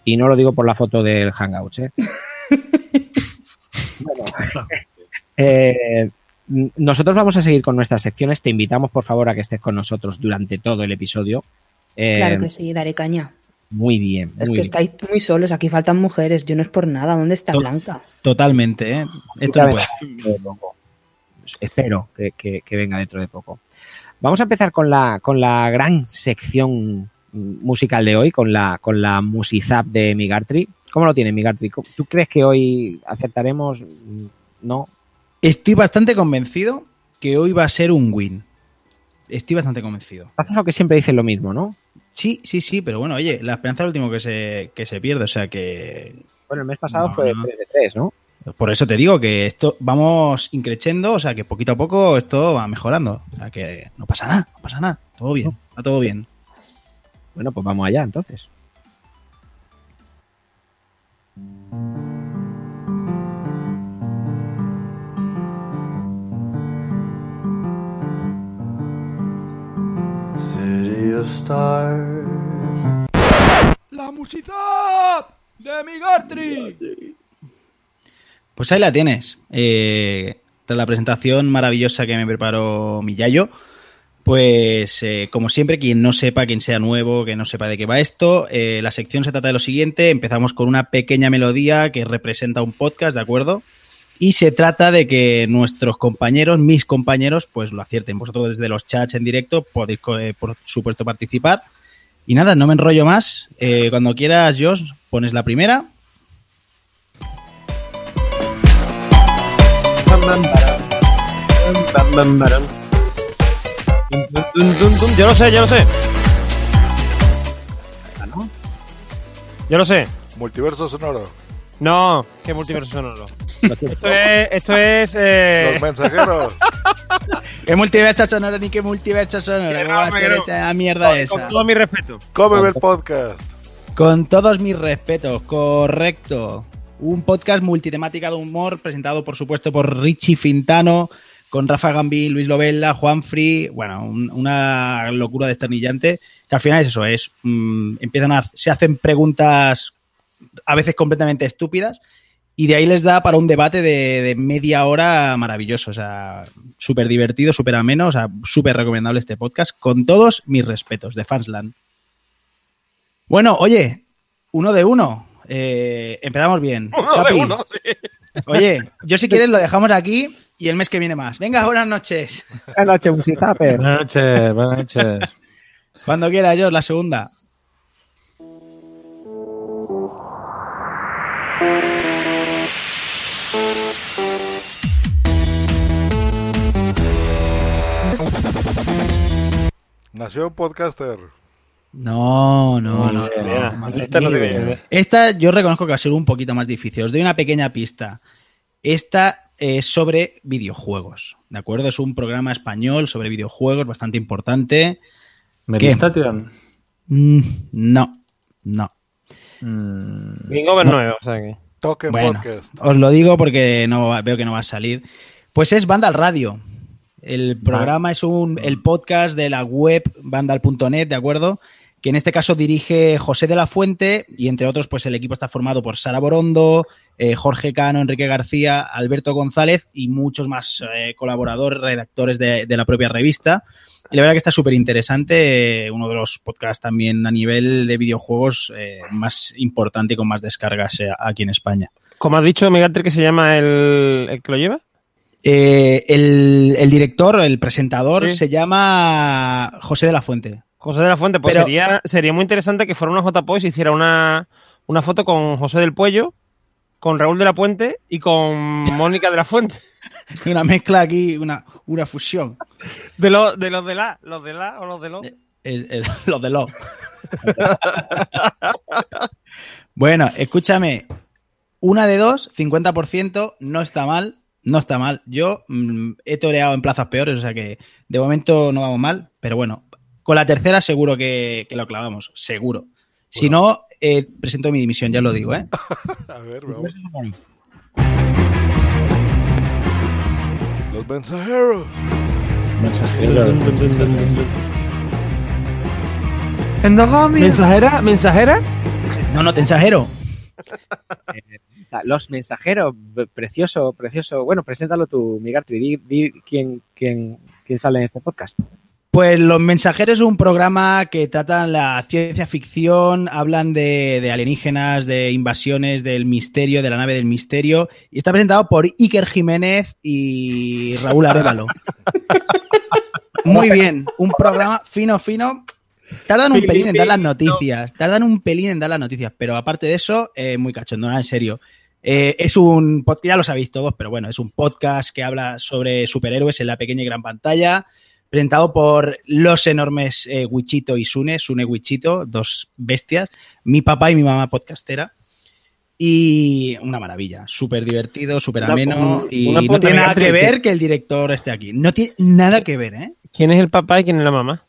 Y no lo digo por la foto del Hangouts, eh. Bueno, eh, nosotros vamos a seguir con nuestras secciones. Te invitamos, por favor, a que estés con nosotros durante todo el episodio. Eh,
Claro que sí, daré caña.
Muy bien,
Es
muy
que
bien.
estáis muy solos, aquí faltan mujeres, yo no es por nada. ¿Dónde está
To-
Blanca?
Totalmente, ¿eh? Esto no puede.
Espero que, que- que venga dentro de poco. Vamos a empezar con la, con la gran sección musical de hoy, con la, con la Musizap de Migartri. ¿Cómo lo tiene Migartri? ¿Cómo- ¿Tú crees que hoy acertaremos? No.
Estoy bastante convencido que hoy va a ser un win. Estoy bastante convencido.
Has fijado que siempre dicen lo mismo, ¿no?
Sí, sí, sí, pero bueno, oye, la esperanza es lo último que se, que se pierde, o sea que...
Bueno, el mes pasado
No,
fue
no.
3 de 3, ¿no?
Por eso te digo que esto vamos increchendo, o sea que poquito a poco esto va mejorando. O sea que no pasa nada, no pasa nada, todo bien, está todo bien.
Bueno, pues vamos allá entonces.
Stars.
La musicidad de mi Gartry. Pues ahí la tienes. Eh, tras la presentación maravillosa que me preparó mi Yayo, pues eh, como siempre, quien no sepa, quien sea nuevo, que no sepa de qué va esto, eh, la sección se trata de lo siguiente. Empezamos con una pequeña melodía que representa un podcast, ¿de acuerdo? Y se trata de que nuestros compañeros, mis compañeros, pues lo acierten. Vosotros desde los chats en directo podéis, eh, por supuesto, participar. Y nada, no me enrollo más. Eh, cuando quieras, Josh, pones la primera.
Yo lo sé, yo lo sé. Yo lo sé.
Multiverso sonoro.
No, ¿qué multiverso sonoro? esto es. Esto es eh,
Los mensajeros.
¿Qué multiverso sonoro ni qué multiverso sonoro?
Que
¿Cómo
no,
va a
que
esa mierda
Con-
esa?
Con todo mi respeto.
Cómeme el podcast.
Con todos mis respetos, correcto. Un podcast multitemática de humor presentado, por supuesto, por Richie Fintano, con Rafa Gambí, Luis Lovella, Juan Free. Bueno, un- una locura desternillante. Que al final es eso, es. mm, empiezan a. Se hacen preguntas a veces completamente estúpidas. Y de ahí les da para un debate de, de media hora maravilloso. O sea, súper divertido, súper ameno. O sea, súper recomendable este podcast. Con todos mis respetos, de Fansland. Bueno, oye, uno de uno. Eh, empezamos bien.
Uno de uno, sí.
Oye, yo si quieres lo dejamos aquí y el mes que viene más. Venga, buenas noches.
Buenas noches.
Buenas noches, buenas noches.
Cuando quiera, yo, la segunda.
Nació un podcaster.
No, no, no.
Mira,
no.
esta no tiene idea.
Esta yo reconozco que va a ser un poquito más difícil. Os doy una pequeña pista. Esta es sobre videojuegos. ¿De acuerdo? Es un programa español sobre videojuegos bastante importante.
Medistation.
Mm, no, no.
Bingo no es, o sea que.
Token
Bueno,
podcast.
os lo digo porque no va- veo que no va a salir. Pues es Vandal Radio. El programa es un el podcast de la web vandal.net, ¿de acuerdo? Que en este caso dirige José de la Fuente y entre otros pues el equipo está formado por Sara Borondo, eh, Jorge Cano, Enrique García, Alberto González y muchos más eh, colaboradores, redactores de, de la propia revista. Y la verdad que está súper interesante, eh, uno de los podcasts también a nivel de videojuegos más importante y con más descargas aquí en España.
Como has dicho, Megatri, que se llama el, el que lo lleva.
Eh, el, el director, el presentador,
Sí.
se llama José de la Fuente.
José de la Fuente, pues
Pero-
sería, sería muy interesante que fuera una JPO y se hiciera una, una foto con José del Puello, con Raúl de la Puente y con Mónica de la Fuente.
Una mezcla aquí, una, una fusión.
De, los de los de la, los de la o los de los.
El- los de los. bueno, escúchame. Una de dos, 50%, no está mal. No está mal. Yo mm, he toreado en plazas peores, o sea que de momento no vamos mal, pero bueno, con la tercera seguro que, que lo clavamos, seguro. Si no, eh, presento mi dimisión, ya lo digo, ¿eh?
A ver, vamos. Los mensajeros.
¿Mensajera? ¿Mensajera?
No, no, tensajero.
O sea, Los mensajeros, precioso, precioso. Bueno, preséntalo tú, Migartri. Di, di quién, quién, quién sale en este podcast.
Pues Los Mensajeros es un programa que tratan la ciencia ficción, hablan de, de alienígenas, de invasiones, del misterio, de la nave del misterio, y está presentado por Iker Jiménez y Raúl Arevalo. Muy bien, un programa fino, fino. Tardan un pelín en dar las noticias, tardan un pelín en dar las noticias, pero aparte de eso, eh, muy cachondo, nada, en serio. Eh, es un podcast, ya lo sabéis todos, pero bueno, es un podcast que habla sobre superhéroes en la pequeña y gran pantalla, presentado por los enormes eh, Wichito y Sune, Sune Wichito, dos bestias, mi papá y mi mamá podcastera. Y una maravilla, súper divertido, súper ameno. y
una
no tiene nada que- ver que el director esté aquí. No tiene nada que ver, ¿eh?
¿Quién es el papá y quién es la mamá?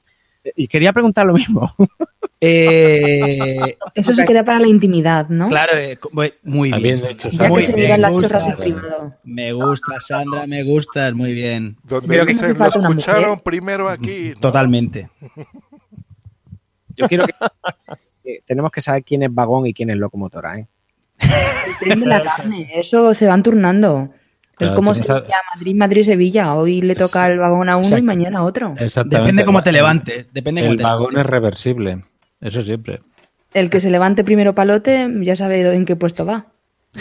Y quería preguntar lo mismo.
Eh,
Eso se queda para la intimidad, ¿no?
Claro, eh, muy- bien.
Hecho,
Ya
Muy
que se
bien,
miran las
me
chorras en
gusta.
privado.
Me gusta, Sandra, me gustas, muy bien.
Donde
que
dicen, lo escucharon
mujer".
primero aquí. ¿no?
Totalmente.
Yo quiero que, que tenemos que saber quién es vagón y quién es locomotora, ¿eh?
El tren de la carne, eso se van turnando. Es
Claro,
como
tú no sabes-
Sevilla, Madrid, Madrid, Sevilla. Hoy le toca el vagón a uno y mañana a otro.
Exactamente.
Depende cómo te levantes. Depende cómo
El
te
vagón es reversible. Eso siempre.
El que se levante primero palote ya sabe en qué puesto va.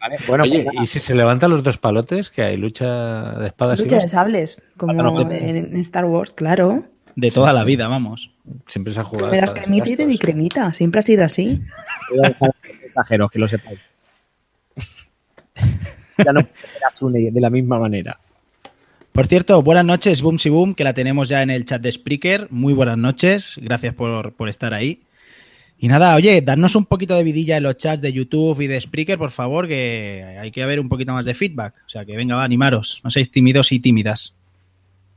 Vale, bueno,
Oye,
pues
¿y si se levantan los dos palotes, que hay lucha de espadas y
Lucha de
bastos?
sables, como
no,
en, Star Wars, claro.
De toda la vida, vamos.
Siempre se ha jugado.
Me das
y
cremita y cremita. Siempre ha sido así.
de exageros, que lo sepáis. ya no une de la misma manera.
Por cierto, buenas noches, Boom Si Boom, que la tenemos ya en el chat de Spreaker. Muy buenas noches, gracias por, por estar ahí. Y nada, oye, darnos un poquito de vidilla en los chats de YouTube y de Spreaker, por favor, que hay que haber un poquito más de feedback. O sea, que venga, va, animaros. No seáis tímidos y tímidas.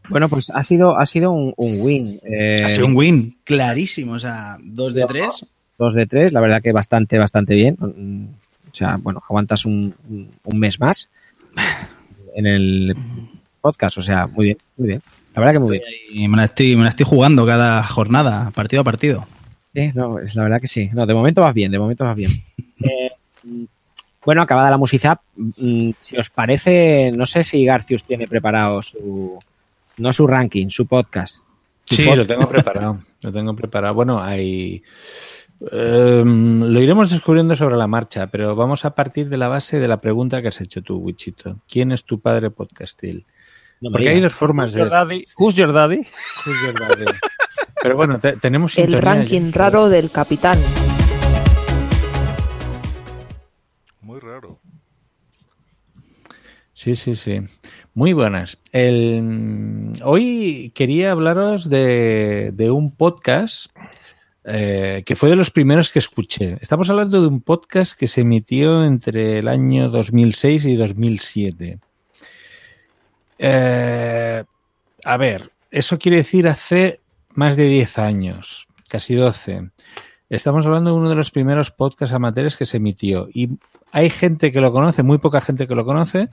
Bueno, pues ha sido, ha sido un, un win. eh,
Ha sido un win, clarísimo. O sea, dos de tres.
Dos de tres, la verdad que bastante, bastante bien. O sea, bueno, aguantas un, un- un mes más en el podcast. O sea, muy bien, muy bien. La verdad que muy bien.
Y me la estoy, me la estoy jugando cada jornada, partido a partido.
Sí, no, es la verdad que sí. No, de momento vas bien, de momento vas bien. Eh, bueno, acabada la musicidad, mm, si os parece, no sé si Garcius tiene preparado su, no su ranking, su podcast. Su
Sí, lo tengo preparado. Lo tengo preparado. Bueno, hay. Em, lo iremos descubriendo sobre la marcha, pero vamos a partir de la base de la pregunta que has hecho tú, Wichito. ¿Quién es tu padre podcastil?
No
Porque hay dos formas
Who's
de.
your daddy? Who's your daddy?
Who's your daddy? Pero bueno, te- tenemos
El ranking
ya.
raro del capitán.
Muy raro.
Sí, sí, sí. Muy buenas. El- hoy quería hablaros de, de un podcast eh, que fue de los primeros que escuché. Estamos hablando de un podcast que se emitió entre el año 2006 y 2007. Eh, a ver, eso quiere decir hace más de 10 años, casi 12. Estamos hablando de uno de los primeros podcasts amateurs que se emitió. Y hay gente que lo conoce, muy poca gente que lo conoce,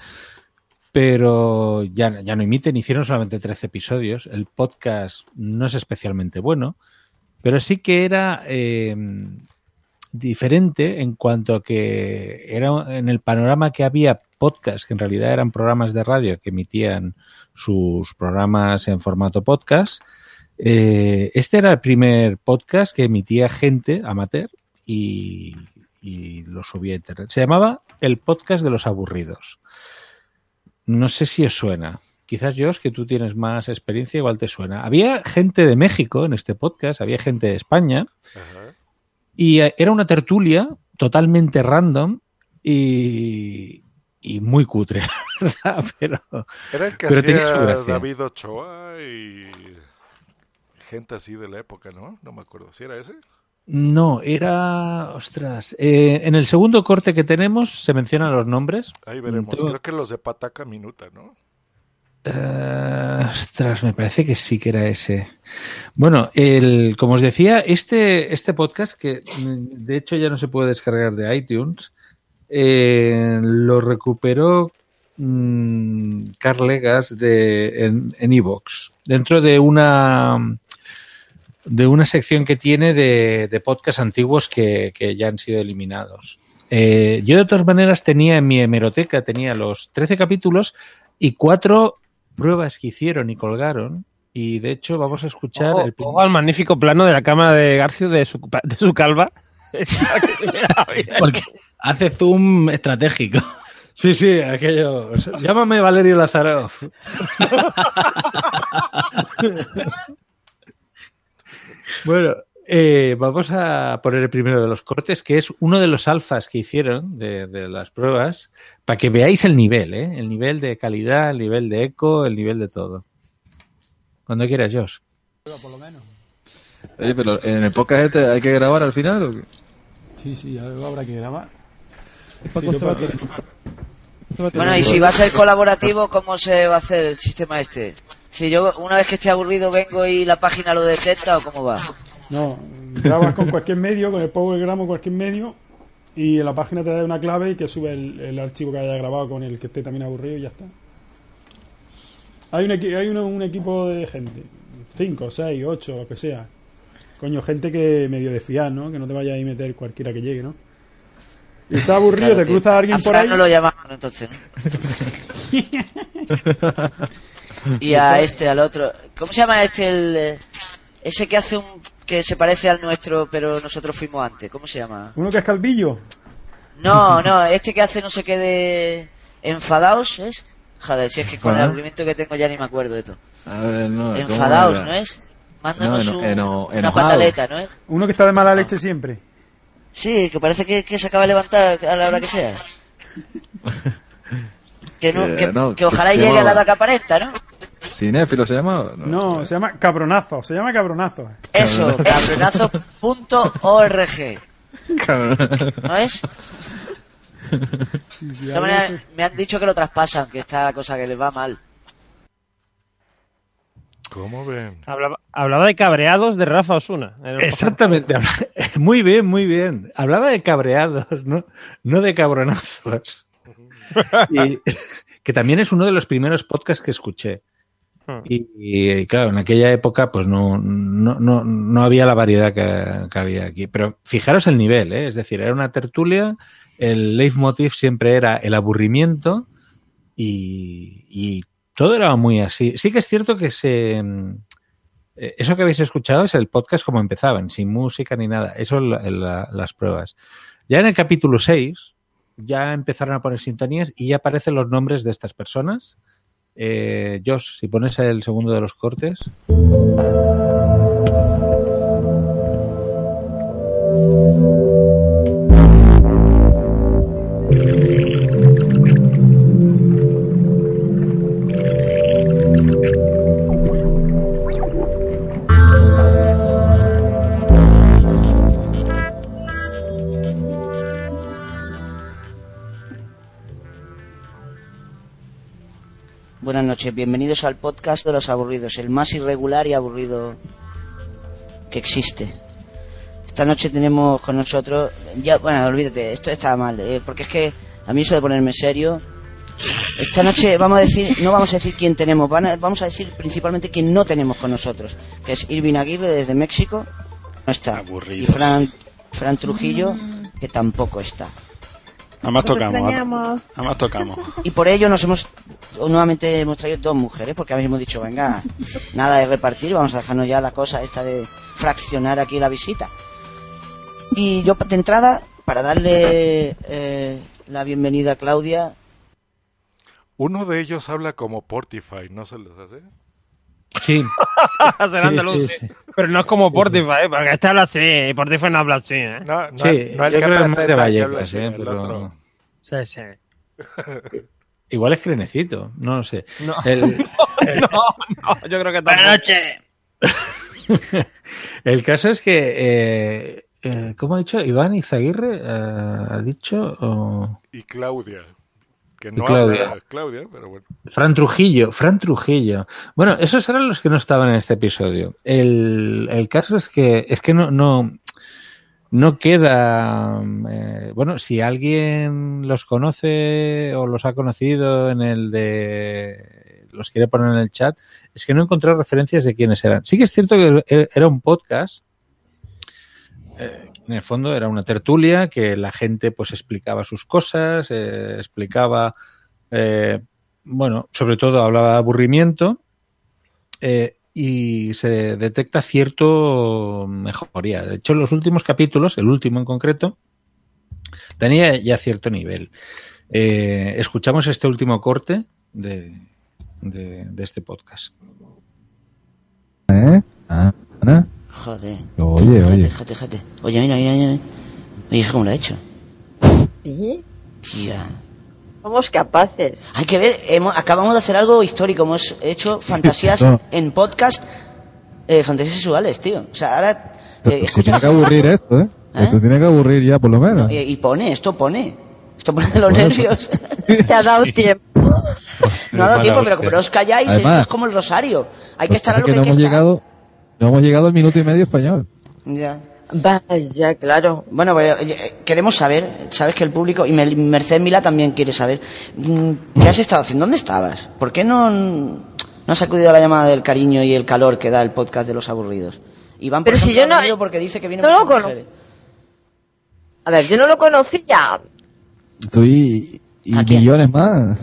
pero ya, ya no emiten. Hicieron solamente 13 episodios. El podcast no es especialmente bueno, pero sí que era eh, diferente en cuanto a que era en el panorama que había podcasts, que en realidad eran programas de radio que emitían sus programas en formato podcast. Eh, este era el primer podcast que emitía gente amateur y, y lo subía a internet. Se llamaba El Podcast de los Aburridos. No sé si os suena. Quizás Josh, que tú tienes más experiencia, igual te suena. Había gente de México en este podcast, había gente de España, y eh, era una tertulia totalmente random y, y muy cutre, la ¿verdad? Pero,
Era el que
pero tenía su
hacía
gracia.
David Ochoa y gente así de la época, ¿no? No me acuerdo. ¿Si era ese?
No, era. Ostras. eh, en el segundo corte que tenemos se mencionan los nombres.
Ahí veremos.
Tengo-
Creo que los de Pataca Minuta, ¿no?
Eh, ostras, me parece que sí que era ese. Bueno, el, como os decía, este, este podcast, que mm, de hecho ya no se puede descargar de iTunes, eh, lo recuperó mm, Carl Legas de, en, en Evox, dentro de una de una sección que tiene de, de podcasts antiguos que, que ya han sido eliminados. Eh, yo de todas maneras tenía en mi hemeroteca, tenía los 13 capítulos y cuatro pruebas que hicieron y colgaron. Y de hecho vamos a escuchar el
magnífico plano de la cámara de Garcio de su, de su calva.
Porque hace zoom estratégico.
Sí, sí, aquello. Llámame Valerio Lazarov. bueno, eh, vamos a poner el primero de los cortes, que es uno de los alfas que hicieron de, de las pruebas, para que veáis el nivel, ¿eh? el nivel de calidad, el nivel de eco, el nivel de todo. Cuando quieras, Josh.
Oye, pero en el podcast este hay que grabar al final o qué?
Sí, sí, algo habrá que grabar.
Bueno, y si va a ser colaborativo, ¿cómo se va a hacer el sistema este? Si yo una vez que esté aburrido vengo y la página lo detecta o cómo va?
No, grabas con cualquier medio, con el PowerGram o cualquier medio, y en la página te da una clave y que sube el, el archivo que haya grabado con el que esté también aburrido y ya está. Hay un, equi- hay un equipo de gente, 5, 6, 8, lo que sea, Coño, gente que medio de fiar, ¿no? Que no te vaya a ir meter cualquiera que llegue, ¿no? Y está aburrido,
Claro,
te
tío.
cruza alguien
A
por
Fran
ahí.
no lo llamamos entonces, ¿no? y a este, al otro. ¿Cómo se llama este? El, eh, ese que hace un. Que se parece al nuestro, pero nosotros fuimos antes. ¿Cómo se llama?
Uno que es calvillo.
No, no, este que hace no sé qué de. enfadaos, ¿es? Joder, si es que con el
Ah.
aburrimiento que tengo ya ni me acuerdo de todo.
A ver, no. ¿cómo
Enfadaos? ¿no es? Mándanos
No, eno-
un-
eno-
una pataleta, ¿no es?
Uno que está de mala leche siempre.
Sí, que parece que, que se acaba de levantar a la hora que sea. Que, no,
Eh,
que,
no,
que ojalá
se
llegue a la edad que aparenta, ¿no?
¿Cinéfilo se llama?
No, se llama cabronazo, se llama cabronazo.
Eso, cabronazo.org. ¿No es? De me han dicho que lo traspasan, que está la cosa que les va mal.
¿Cómo ven?
Hablaba, hablaba de cabreados de Rafa Osuna.
Exactamente. Muy bien, muy bien. Hablaba de cabreados, no, no de cabronazos. Y, que también es uno de los primeros podcasts que escuché. Y, y, claro, en aquella época pues no, no, no, no había la variedad que, había aquí. Pero fijaros el nivel, ¿eh? es decir, era una tertulia, el leitmotiv siempre era el aburrimiento y, todo era muy así. Sí que es cierto que se... eh, Eso que habéis escuchado es el podcast como empezaban, sin música ni nada. Eso es la- la- las pruebas. Ya en el capítulo 6 ya empezaron a poner sintonías y ya aparecen los nombres de estas personas. Eh, Josh, si pones el segundo de los cortes.
Noches, bienvenidos al podcast de los aburridos, el más irregular y aburrido que existe. Esta noche tenemos con nosotros, ya, bueno, olvídate, esto está mal, eh, porque es que a mí eso de ponerme serio. Esta noche vamos a decir, no vamos a decir quién tenemos, van a- vamos a decir principalmente quién no tenemos con nosotros, que es Irving Aguirre desde México, no está, y Fran, Fran Trujillo, que tampoco está.
Además
Nos
tocamos. Además tocamos.
Y por ello nos hemos nuevamente hemos traído dos mujeres, porque habíamos dicho, venga, nada de repartir, vamos a dejarnos ya la cosa esta de fraccionar aquí la visita. Y yo de entrada, para darle eh, la bienvenida a Claudia,
Uno de ellos habla como Portify, ¿no se les hace?
Sí.
Será andaluz, sí. Pero no es como Portify, ¿eh? porque este habla así, y Portify no habla así. ¿eh?
No, no,
Sí,
no el
yo
que
creo que es de
que
Vallecas, ¿eh?
el
Pero-
otro.
Sí, sí.
Igual es crenecito, no lo sé.
No.
El,
no, no, yo creo que tampoco.
el caso es que, eh, eh, ¿cómo ha dicho? Iván Izaguirre eh, ha dicho...
Y Claudia. Que no
Claudia.
habla Claudia, pero bueno.
Fran Trujillo, Fran Trujillo. Bueno, esos eran los que no estaban en este episodio. El, el caso es que es que no, no, no queda. eh, bueno, si alguien los conoce o los ha conocido en el de. los quiere poner en el chat, es que no encontré referencias de quiénes eran. Sí que es cierto que era un podcast. eh, en el fondo era una tertulia que la gente pues explicaba sus cosas, eh, explicaba eh, bueno, sobre todo hablaba de aburrimiento eh, y se detecta cierto mejoría. De hecho, en los últimos capítulos, el último en concreto, tenía ya cierto nivel. Escuchamos este último corte de, este podcast.
¿Eh? Ah.
Joder.
Oye, oye.
fíjate, fíjate. Oye, mira, mira, mira. Oye, ¿eso ¿cómo lo ha hecho?
Sí,
Tía.
somos capaces.
Hay que ver, hemos- acabamos de hacer algo histórico, hemos hecho fantasías
No.
en podcast, eh, fantasías sexuales, tío. O sea, ahora... Eh,
Se tiene que aburrir esto, ¿eh? Esto tiene que aburrir ya, por lo menos.
Y, y pone, esto pone. Esto pone de los
Bueno,
nervios.
Te ha dado tiempo.
no ha dado tiempo, pero como no os calláis,
Además,
esto es como el rosario. Hay que estar a lo que
que no
hay que
hemos
estar.
llegado, no hemos llegado al minuto y medio español.
Ya.
Vaya, claro.
Bueno, pues, oye, queremos saber, sabes que el público, y Mercedes Mila también quiere saber, mm, ¿qué has estado haciendo? ¿Dónde estabas? ¿Por qué no, no has acudido a la llamada del cariño y el calor que da el podcast de los aburridos? Iván, por
Pero si
ejemplo,
yo no-
porque dice que viene
no
por
lo
mujeres.
A ver, yo no lo conocía.
Tú y, millones más.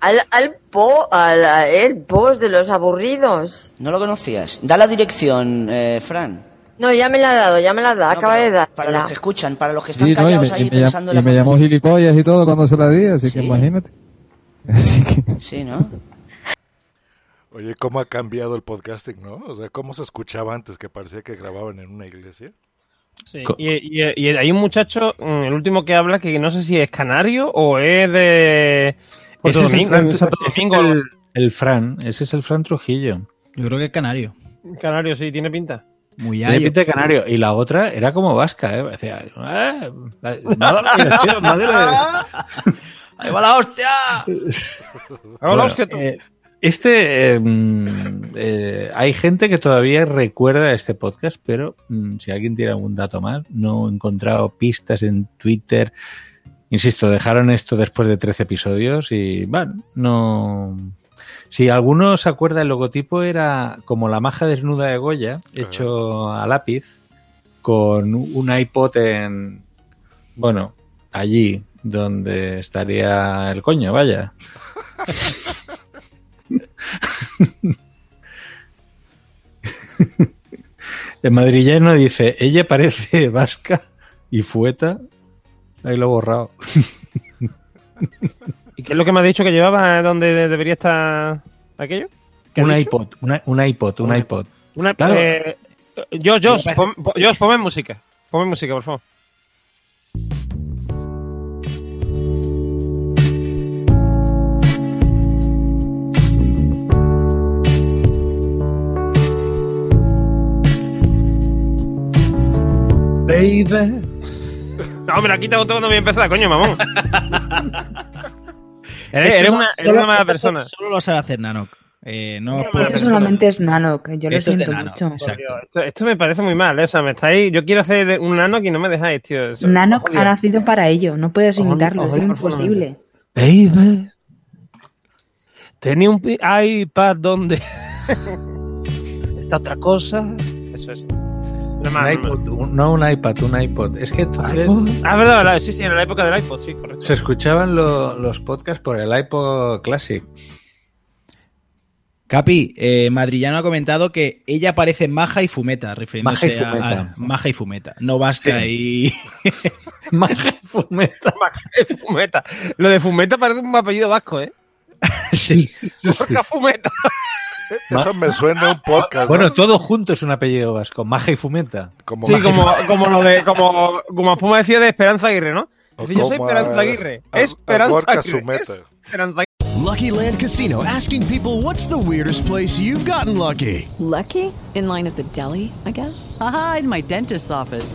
Al, al po, al, a- el post de los aburridos.
¿No lo conocías? Da la dirección, eh, Fran.
No, ya me la ha dado, ya me la ha dado,
No,
acaba de dar.
Para los que escuchan, para los que están
Sí, no, y
callados
me,
ahí
y me llam-
pensando
y
en la
me llamó gilipollas y todo cuando se la di, así que
Sí.
imagínate. Así que...
Sí, ¿no?
Oye, ¿cómo ha cambiado el podcasting, no? O sea, ¿cómo se escuchaba antes que parecía que grababan en una iglesia?
Sí, Y, y- y hay un muchacho, mm, el último que habla, que no sé si es canario o es de
Ese es el
Domingo,
Fran,
Santo Domingo.
el, el Fran, ese es el Fran Trujillo.
Yo creo que es canario.
Canario, sí, tiene pinta.
Muy
Tiene
ayo.
pinta de canario. Y la otra era como vasca, ¿eh? Decía, "Eh, la- me ha dado la madre".
¡Ahí va la hostia!
Eh, este, eh, mm, eh, hay gente que todavía recuerda este podcast, pero mm, si alguien tiene algún dato más, no he encontrado pistas en Twitter. Insisto, dejaron esto después de 13 episodios y, bueno, no... Si alguno se acuerda, el logotipo era como la maja desnuda de Goya, hecho a lápiz, con un iPod en... Bueno, allí donde estaría el coño, vaya. El madrillano dice, ella parece vasca y fueta. Ahí lo he borrado.
¿Y qué es lo que me ha dicho que llevaba donde debería estar aquello? ¿Qué ha
Un iPod, una- un iPod, un iPod.
Una,
Claro.
eh, yo, yo, pon, Jos, ponme música. Ponme música, por favor.
Baby.
No, me la quita cuando voy a empezar, coño, mamón. eres, una, eres
solo-
una mala persona.
Solo lo sabe hacer Nanok. Eh, no
Eso solamente es Nano, que yo lo
Esto
siento mucho.
exacto.
Esto, esto me parece muy mal, ¿eh? O sea, me estáis... Yo quiero hacer un nano y no me dejáis, tío. Eso-
Nano
odio.
ha nacido para ello, no puedes imitarlo, es imposible.
Baby. Tenía un iPad donde... Esta otra cosa... Eso es. No,
Un
más,
iPod, un- no un iPad, un iPod. Es que entonces
Ah, verdad, verdad. Sí, sí, en la época del iPod, sí, correcto.
se escuchaban lo- los podcasts por el iPod Classic.
Capi, eh, Madrillano ha comentado que ella parece maja y fumeta, refiriéndose
Maja y
a-
fumeta.
a maja y fumeta, no vasca y...
Maja y fumeta.
Fumeta. Lo de Fumeta parece un apellido vasco, ¿eh?
sí.
Borja Fumeta.
Eso me suena a un podcast. ¿no?
Bueno, todo junto es un apellido vasco. Maja y fumeta.
Como
Sí, como, como lo de, como, como Puma decía de Esperanza Aguirre, ¿no? Dice, yo soy Esperanza Aguirre.
a- a
Esperanza Aguirre. Esperanza
Lucky Land Casino asking people what's the weirdest place you've gotten lucky?
Lucky? In line at the deli, I guess?
Aha, in my dentist's office.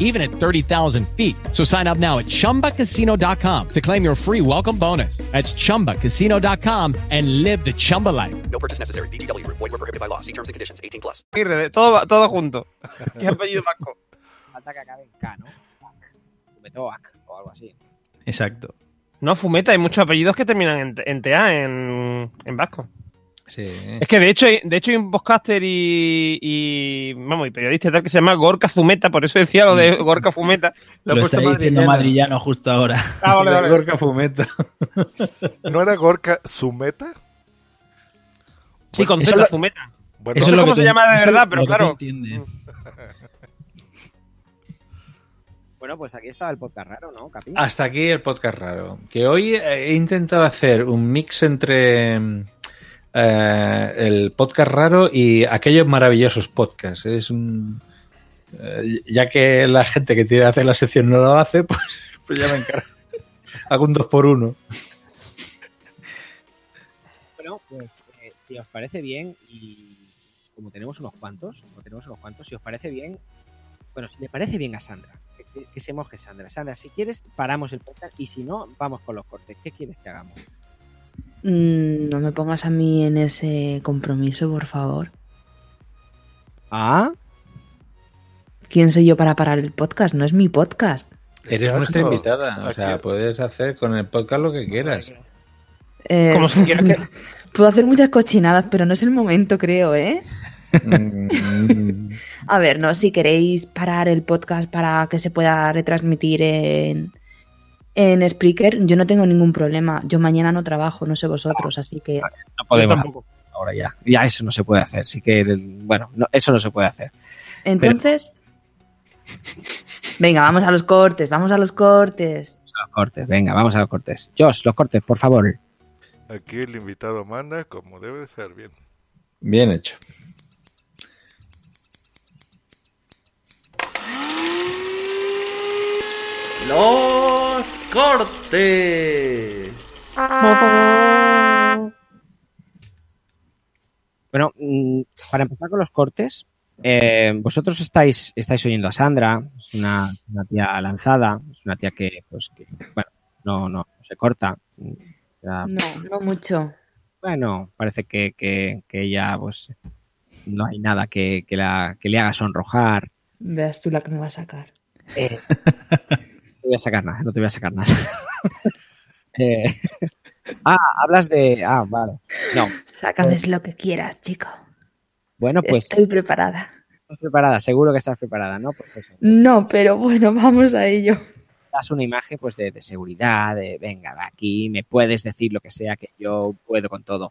even at 30,000 feet. So sign up now at ChumbaCasino.com to claim your free welcome bonus. That's ChumbaCasino.com and live the Chumba life.
No purchase necessary. VGW Group. Void were prohibited by law. See terms and conditions. 18 plus.
Aguirre, todo, todo junto. ¿Qué apellido vasco?
Falta que acabe en K, ¿no? Fumetoac o algo así.
Exacto.
No, Fumeta, hay muchos apellidos que terminan en, en TA, en, en vasco.
Sí.
Es que de hecho, hay- de hecho hay un podcaster y, y, vamos, y periodista tal que se llama Gorka Zumeta, por eso decía lo de Gorka Fumeta.
Lo,
he
está diciendo
madrillano.
Justo ahora.
Ah, vale, vale.
Gorka Fumeta.
¿No era Gorka Sumeta?
Sí, con
Eso
Z,
lo-
Zumeta.
Bueno,
no sé
lo
cómo
que
se llama de verdad,
lo
pero claro.
entiendes.
Bueno, pues aquí estaba el podcast raro, ¿no, Capi?
Hasta aquí el podcast raro. Que hoy he intentado hacer un mix entre eh, el podcast raro y aquellos maravillosos podcasts. Es un, Eh, ya que la gente que tiene que hacer la sección no lo hace, pues, pues ya me encargo. Hago un 2 por 1
Bueno, pues eh, si os parece bien y como tenemos unos cuantos, como tenemos unos cuantos, si os parece bien, bueno, si le parece bien a Sandra, que, que- que se moje Sandra. Sandra, si quieres, paramos el podcast y si no, vamos con los cortes. ¿Qué quieres que hagamos?
Mm, no me pongas a mí en ese compromiso, por favor.
Ah,
¿Quién soy yo para parar el podcast? No es mi podcast.
Eres nuestra invitada. O sea, puedes hacer con el podcast lo que quieras.
Eh,
Como si quieras que-
Puedo hacer muchas cochinadas, pero no es el momento, creo, ¿eh?
Mm,
A ver, no, si queréis parar el podcast para que se pueda retransmitir en, en Spreaker, yo no tengo ningún problema. Yo mañana no trabajo, no sé vosotros, así que...
no podemos. Ahora ya. Ya eso no se puede hacer. Así que, bueno, no, eso no se puede hacer.
Entonces... Venga, vamos a los cortes, vamos a los cortes.
A los cortes, venga, vamos a los cortes. Josh, los cortes, por favor.
Aquí el invitado manda como debe de ser, bien.
Bien hecho.
Los cortes.
Bueno, mm, para empezar con los cortes, eh, vosotros estáis, estáis oyendo a Sandra, es una, una tía lanzada, es una tía que, pues, que, bueno, no, no, no se corta. Ya-
No, no mucho.
Bueno, parece que, que, que ella, pues, no hay nada que, que, la, que le haga sonrojar.
Veas tú la que me va a sacar.
Eh, voy a sacar nada, no te voy a sacar nada. Eh, ah, hablas de... Ah, vale. No,
Sácame lo que quieras, chico.
bueno, pues
Estoy preparada.
estás preparada, seguro que estás preparada, ¿no? Pues eso.
No, pero bueno, vamos a ello.
das una imagen pues de, de seguridad, de venga, de aquí me puedes decir lo que sea, que yo puedo con todo.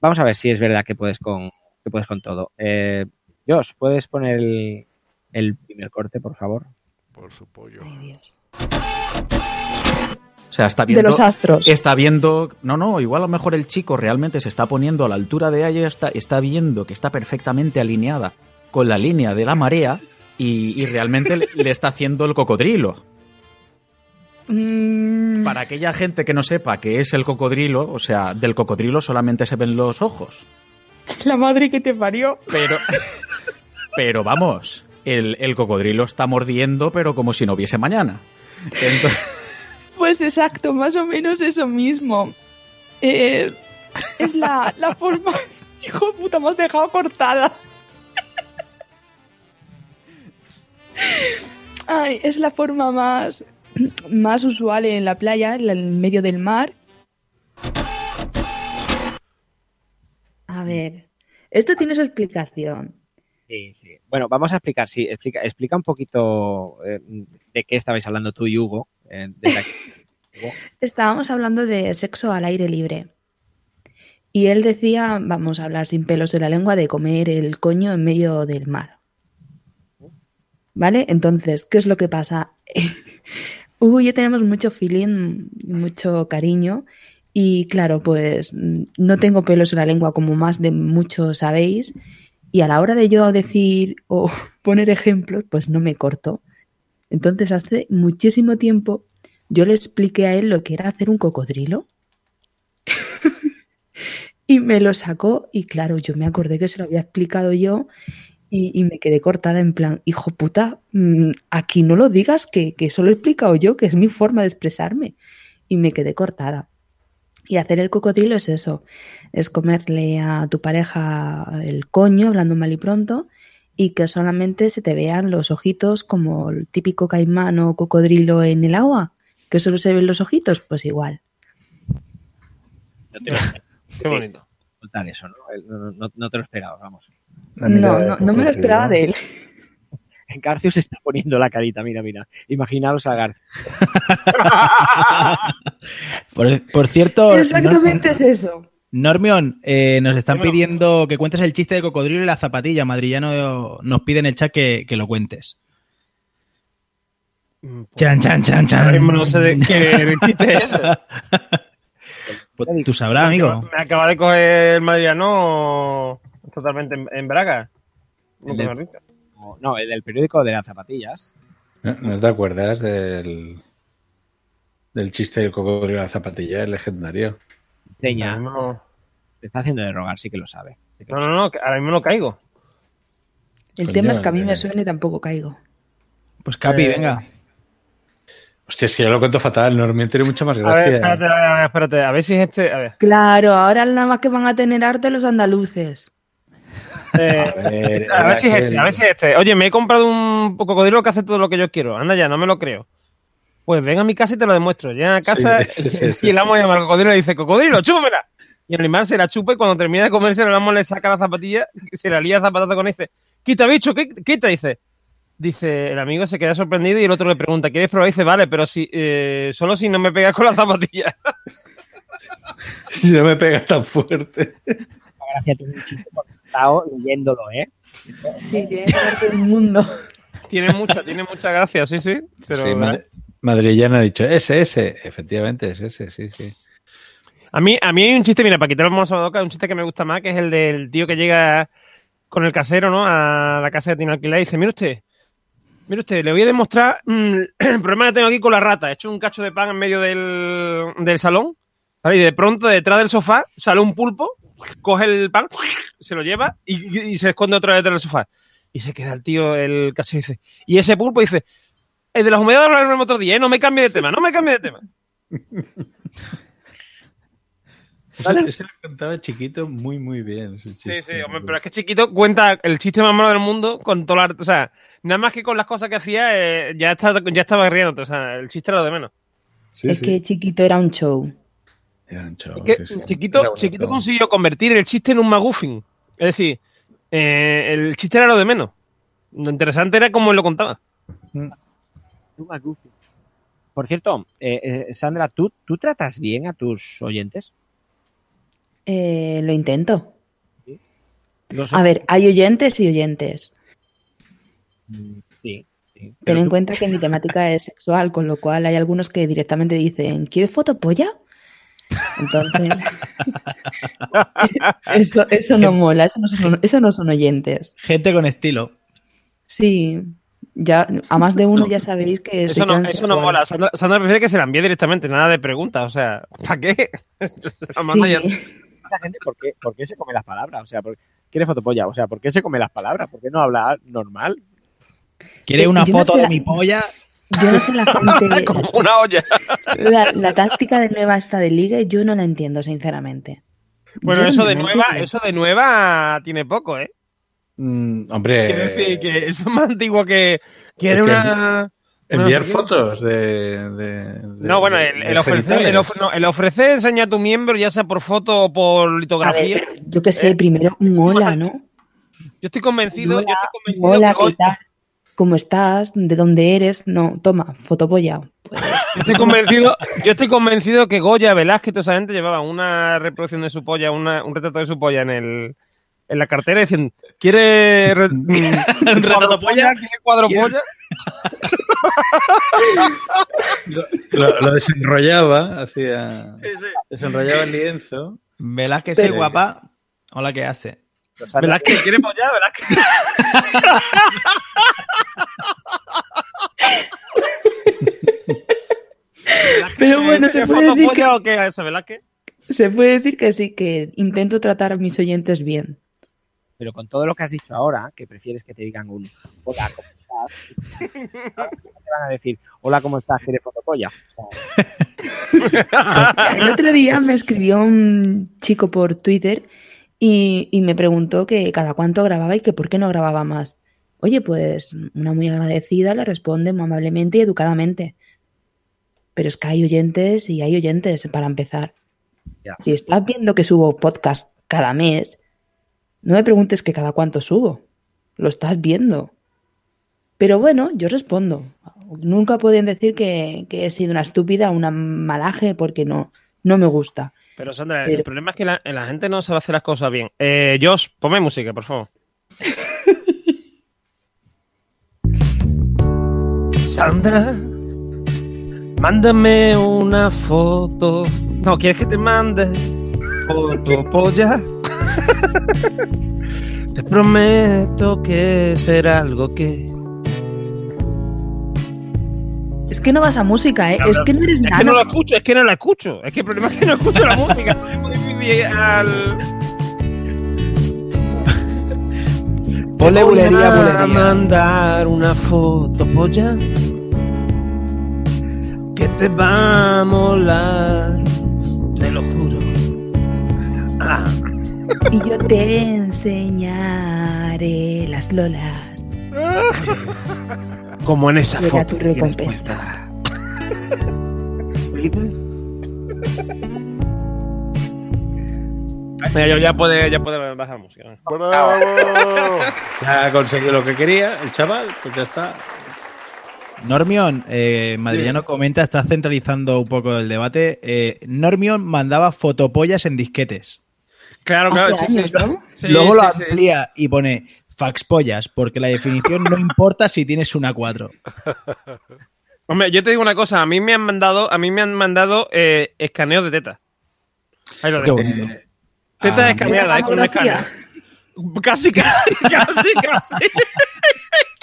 Vamos a ver si es verdad que puedes con, que puedes con todo. Eh, Josh, ¿puedes poner el, el primer corte, por favor?
Por su pollo.
O sea, está viendo.
De los astros.
Está viendo. No, no, igual a lo mejor el chico realmente se está poniendo a la altura de ella, está, está viendo que está perfectamente alineada con la línea de la marea y, y realmente le, le está haciendo el cocodrilo.
Mm,
Para aquella gente que no sepa qué es el cocodrilo, o sea, del cocodrilo solamente se ven los ojos.
La madre que te parió.
Pero. Pero vamos, el, el cocodrilo está mordiendo, pero como si no hubiese mañana. Entonces.
Pues exacto, más o menos eso mismo. Eh, es la, la forma... Hijo de puta, me has dejado cortada. Ay, es la forma más, más usual en la playa, en el medio del mar.
A ver, esto tiene su explicación.
Sí, sí. Bueno, vamos a explicar, sí, explica, explica un poquito eh, de qué estabais hablando tú y Hugo. eh.
Estábamos hablando de sexo al aire libre. Y él decía, vamos a hablar sin pelos en la lengua, de comer el coño en medio del mar. ¿Vale? Entonces, ¿qué es lo que pasa? Hugo y yo tenemos mucho feeling, mucho cariño. Y claro, pues mm, no tengo pelos en la lengua como más de muchos sabéis. Y a la hora de yo decir o poner ejemplos, pues no me corto. Entonces, hace muchísimo tiempo yo le expliqué a él lo que era hacer un cocodrilo. y me lo sacó y claro, yo me acordé que se lo había explicado yo y, y me quedé cortada en plan, hijo puta, mm, aquí no lo digas, que, que eso lo he explicado yo, que es mi forma de expresarme. Y me quedé cortada. Y hacer el cocodrilo es eso, es comerle a tu pareja el coño, hablando mal y pronto, y que solamente se te vean los ojitos como el típico caimán o cocodrilo en el agua, que solo se ven los ojitos, pues igual.
Qué bonito.
Contar eso, ¿no? No, no- no te lo esperaba, vamos.
No, no, no me lo esperaba de él.
Garcio se está poniendo la carita, mira, mira. Imaginaos a Garcio.
Por, por cierto,
Exactamente es eso.
Normion, eh, nos están pidiendo que cuentes el chiste del cocodrilo y la zapatilla. Madrillano nos pide en el chat que, que lo cuentes. Chan, chan, chan, chan.
Ahora mismo no sé de qué chiste es.
Pues tú sabrás, amigo.
Me acaba de coger el madriano totalmente en, en braga. Me
no, el del periódico de las zapatillas.
¿No, te acuerdas del, del chiste del cocodrilo de la zapatilla? Es legendario.
Enseña.
No,
Te está haciendo de rogar, sí que lo sabe. Sí que lo
no, no, no, ahora mismo no caigo.
El
Coño,
tema es que a mí
eh.
me suena y tampoco caigo.
Pues Capi,
Eh,
venga.
Hostia, es que yo lo cuento fatal. Normión tiene mucha más
A ver,
gracia.
espérate, a ver, a ver, espérate, a ver si es este. A ver.
Claro, ahora nada más que van a tener arte los andaluces.
Eh,
A ver,
a ver
era
si es
aquel-
este, a ver si es este. Oye, me he comprado un cocodrilo que hace todo lo que yo quiero. Anda ya, no me lo creo. Pues ven a mi casa y te lo demuestro. Llega a casa
Sí, sí, sí,
y el
sí.
amo llama al cocodrilo y dice, cocodrilo, chúpamela. Y el animal se la chupa y cuando termina de comerse el amo le saca la zapatilla, se la lía zapatazo con él y dice, quita bicho, ¿qué, quita? Dice, dice, el amigo se queda sorprendido y el otro le pregunta, ¿quieres probar? Y dice, vale, pero si, eh, solo si no me pegas con la zapatilla.
Si no me pegas tan fuerte.
Gracias, estado leyéndolo, ¿eh?
Sí, tiene arte del mundo.
tiene mucha, tiene mucha gracia, sí, sí. Pero,
Sí, Mad- Madrillana ha dicho, ese, ese. Efectivamente, es ese, sí, sí.
A mí, a mí hay un chiste, mira, para quitar el mozo de boca, un chiste que me gusta más, que es el del tío que llega con el casero, ¿no? A la casa que tiene alquilada y dice, mire usted, mire usted, le voy a demostrar mm, el problema que tengo aquí con la rata. He hecho un cacho de pan en medio del, del salón, ¿vale? Y de pronto, detrás del sofá, sale un pulpo, coge el pan, se lo lleva y, y se esconde otra vez detrás del sofá. Y se queda el tío, el casero, y dice, y ese pulpo dice, el de las humedades lo hablaremos otro día, ¿eh? No me cambie de tema, no me cambie de tema.
Eso, eso lo contaba chiquito muy, muy bien.
Sí, sí, hombre, pero es que chiquito cuenta el chiste más malo del mundo con todo la, O sea, nada más que con las cosas que hacía, eh, ya, está, ya estaba riendo. O sea, el chiste era lo de menos.
Sí,
es
sí.
que chiquito era un show.
Era un show,
Es que
sí, sí.
chiquito,
Era
chiquito
bonito.
consiguió convertir el chiste en un maguffin. Es decir, eh, el chiste era lo de menos. Lo interesante era cómo él lo contaba.
Por cierto, eh, eh, Sandra, ¿tú, ¿tú tratas bien a tus oyentes?
Eh, lo intento. A ver, hay oyentes y oyentes.
Mm, Sí. sí.
Ten en
tú-
cuenta que mi temática es sexual, con lo cual hay algunos que directamente dicen, ¿quieres fotopolla? Entonces, eso, eso no mola, eso no, son, eso no son oyentes.
Gente con estilo.
Sí, ya a más de uno ya sabéis que
Eso no, eso no mola. Sandra, Sandra prefiere que se la envíe directamente, nada de preguntas. O sea, ¿para qué? La manda
Sí.
ya.
Esta gente, ¿por qué, por qué se come las palabras? O sea, ¿por, ¿quiere fotopolla? O sea, ¿por qué se come las palabras? ¿Por qué no habla normal?
¿Quiere
Eh,
una
yo no
foto
sé
de
la-
mi polla?
Yo no sé la gente,
Como una olla.
la, la táctica de nueva esta de liga, yo no la entiendo, sinceramente.
Bueno,
Yo
eso
no
de nueva,
entiendo.
eso de nueva tiene poco, ¿eh?
Mm, hombre,
Quiero decir que eso es más antiguo que, que era una.
enviar
una-
fotos de, de- de-
No, bueno, el, el ofrecer, el,
genitales.
of- no, el ofrecer enseña tu miembro, ya sea por foto o por
A ver,
litografía.
yo qué sé,
Eh,
primero un hola, ¿no?
Yo estoy convencido, yo estoy convencido
Hola,
que
¿qué tal? ¿Cómo estás? ¿De dónde eres? No, toma, fotopolla. Pues,
Yo estoy convencido, yo estoy convencido que Goya, Velázquez, toda esa gente llevaba una reproducción de su polla, una- un retrato de su polla en el en la cartera diciendo, ¿quiere re-
¿Un retrato polla?
¿Quiere cuadro
¿Quiere-
polla?
Lo, lo desenrollaba, hacía. Desenrollaba el lienzo.
Velázquez, soy guapa. Hola, ¿qué hace?
Velázquez, ¿quiere polla? Velázquez.
Pero bueno, se
¿Quiere
puede, decir que,
o qué es ese Velázquez?
se puede decir que sí, que intento tratar a mis oyentes bien.
Pero con todo lo que has dicho ahora, que prefieres que te digan un hola, ¿cómo estás? ¿Cómo te van a decir, hola, ¿cómo estás? ¿Quieres fotopolla? O sea,
El otro día me escribió un chico por Twitter y, y me preguntó que cada cuánto grababa y que por qué no grababa más. Oye, pues una muy agradecida le responde muy amablemente y educadamente. Pero es que hay oyentes y hay oyentes para empezar. Si estás viendo que subo podcast cada mes, no me preguntes que cada cuánto subo. Lo estás viendo. Pero bueno, yo respondo. Nunca pueden decir que, que he sido una estúpida, una malaje, porque no, no me gusta.
Pero Sandra, el problema es que la, la gente no sabe hacer las cosas bien. Eh, Josh, ponme música, por favor. Sandra, mándame una foto. No, ¿quieres que te mande foto polla? Te prometo que será algo que.
Es que no vas a música, ¿eh? Es que no eres
Es que no la escucho, es que no la escucho. Es que el problema es que no escucho la música. Al.
Ponle bulería,
a
bulería.
mandar una foto, polla. Que te va a molar. Te lo juro. Ah.
Y yo te enseñaré las lolas.
Como en esa
Será
foto.
tu recompensa.
Mira, yo ya puede, ya puede bajar música.
¡Bravo!
Ya ha conseguido lo que quería el chaval, pues ya está.
Normion, eh, Madrillano comenta, está centralizando un poco el debate. Eh, Normion mandaba fotopollas en disquetes.
Claro, claro,
Hace
sí, sí.
años, ¿no?
Sí,
Luego
sí,
lo
sí.
amplía y pone faxpollas, porque la definición no importa si tienes una 4.
Hombre, yo te digo una cosa, a mí me han mandado, a mí me han mandado eh, escaneos de teta. Ahí lo
Qué
dejo.
bonito.
Teta
Ah,
escaneada, es con un escáner. Casi, casi, casi, casi.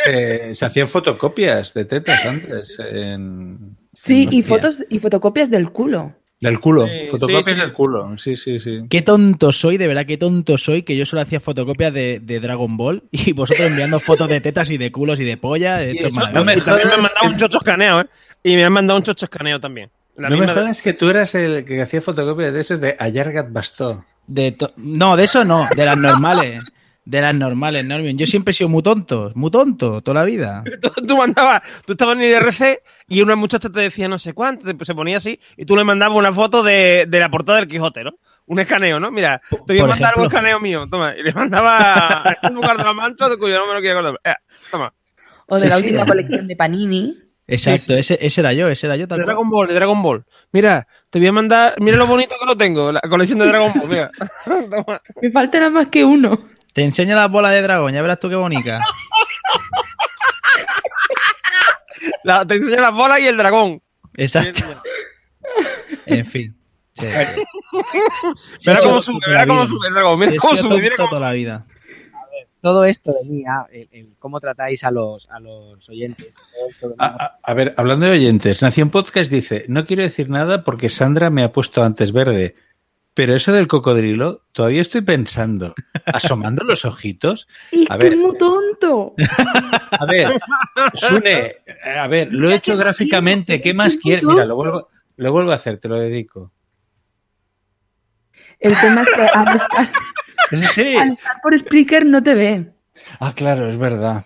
Eh, se hacían fotocopias de tetas antes. En,
Sí,
en
y fotos y fotocopias del culo.
Del culo.
Sí,
fotocopias
sí, sí.
del culo. Sí, sí, sí.
Qué tonto soy, de verdad, qué tonto soy, que yo solo hacía fotocopias de, de Dragon Ball y vosotros enviando fotos de tetas y de culos y de
Eso-
no me
y también me han mandado
que-
un chocho escaneo, ¿eh? Y me han mandado un chocho escaneo también. La
no me
misma-
jodas que tú eras el que hacía fotocopias de esos de Ayargat Bastó.
De to- no, de eso no, de las normales. De las normales, Normion. Yo siempre he sido muy tonto, muy tonto, toda la vida.
Tú, tú mandabas, tú estabas en IRC y una muchacha te decía no sé cuánto, te- se ponía así y tú le mandabas una foto de, de la portada del Quijote, ¿no? Un escaneo, ¿no? Mira, te voy a mandar un escaneo mío, toma. Y le mandaba un lugar de la mancha de cuyo no me lo quiero acordar. Eh, toma.
O de
Sí,
la
sí.
última colección de Panini.
Exacto, Ese, ese era yo, ese era yo. Cual.
Dragon Ball, de Dragon Ball. Mira, te voy a mandar, mira lo bonito que lo tengo, la colección de Dragon Ball, mira. Toma.
Me falta nada más que uno.
Te enseño las bolas de dragón, ya verás tú qué bonita.
La- te enseño las bolas y el dragón.
Exacto. En fin. Sí.
Verá
Sí,
cómo sube,
la
cómo sube el dragón, mira
He
cómo sube, mira
tonto
cómo
toda la vida.
Todo esto de mí, ah, el- el cómo tratáis a los, a los oyentes. todo
a- a ver, hablando de oyentes, Nación Podcast dice, no quiero decir nada porque Sandra me ha puesto antes verde, pero eso del cocodrilo, todavía estoy pensando, asomando los ojitos.
Es
A
que
ver,
es muy tonto.
a ver, Sune, a ver, lo he hecho gráficamente, ¿qué más quieres? Mira, lo vuelvo, lo vuelvo a hacer, te lo dedico.
El tema es que al estar,
Sí, sí.
al estar por Spreaker no te ve.
Ah, claro, es verdad.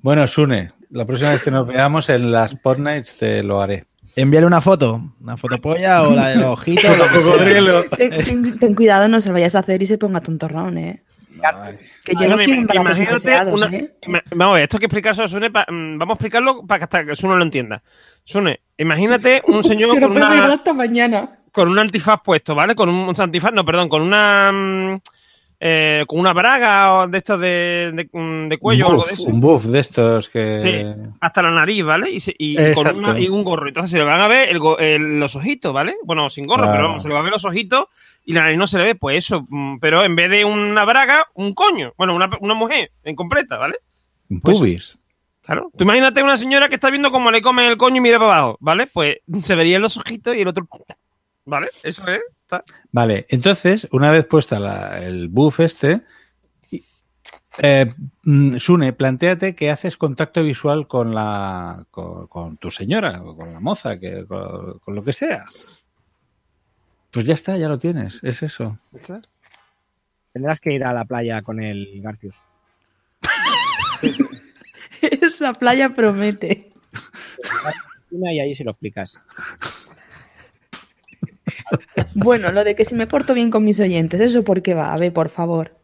Bueno, Sune, la próxima vez que nos veamos en las Podnights te lo haré.
Envíale una foto, una fotopolla o la de los ojitos. lo que sea.
Cocodrilo.
Ten, ten- cuidado, no se lo vayas a hacer y se ponga tontorrón, ¿eh? Que yo no quiero
una-
¿eh?
Vamos a ver, esto hay que explicárselo a Sune, pa- mm, vamos a explicarlo para que hasta que Sune lo entienda. Sune, imagínate un señor con una,
hasta mañana.
con un antifaz puesto, ¿vale? Con un, un antifaz, no, perdón, con una mm, eh, con una braga o de estos de, de, mm, de cuello o
un
algo
buff,
de eso.
un buff de estos que...
Sí, hasta la nariz, ¿vale? Y, se- y- y con una- y un gorro. Entonces se le van a ver el el- los ojitos, ¿vale? Bueno, sin gorro,
Claro.
pero vamos, se le van a ver los ojitos y la nariz no se le ve. Pues eso, mm, pero en vez de una braga, un coño. Bueno, una, una mujer en completa, ¿vale? Pues-
pubis.
Claro. Tú imagínate una señora que está viendo cómo le comen el coño y mira para abajo, ¿vale? Pues se verían los ojitos y el otro. ¿Vale? Eso es. Está.
Vale, entonces, una vez puesta la- el buff este, eh, mm, Sune, planteate que haces contacto visual con la con, con tu señora, o con la moza, que, con, con lo que sea. Pues ya está, ya lo tienes, es eso.
Tendrás que ir a la playa con el Garcius.
Esa playa promete.
Y ahí se lo explicas.
Bueno, lo de que si me porto bien con mis oyentes, ¿eso por qué va? A ver, por favor.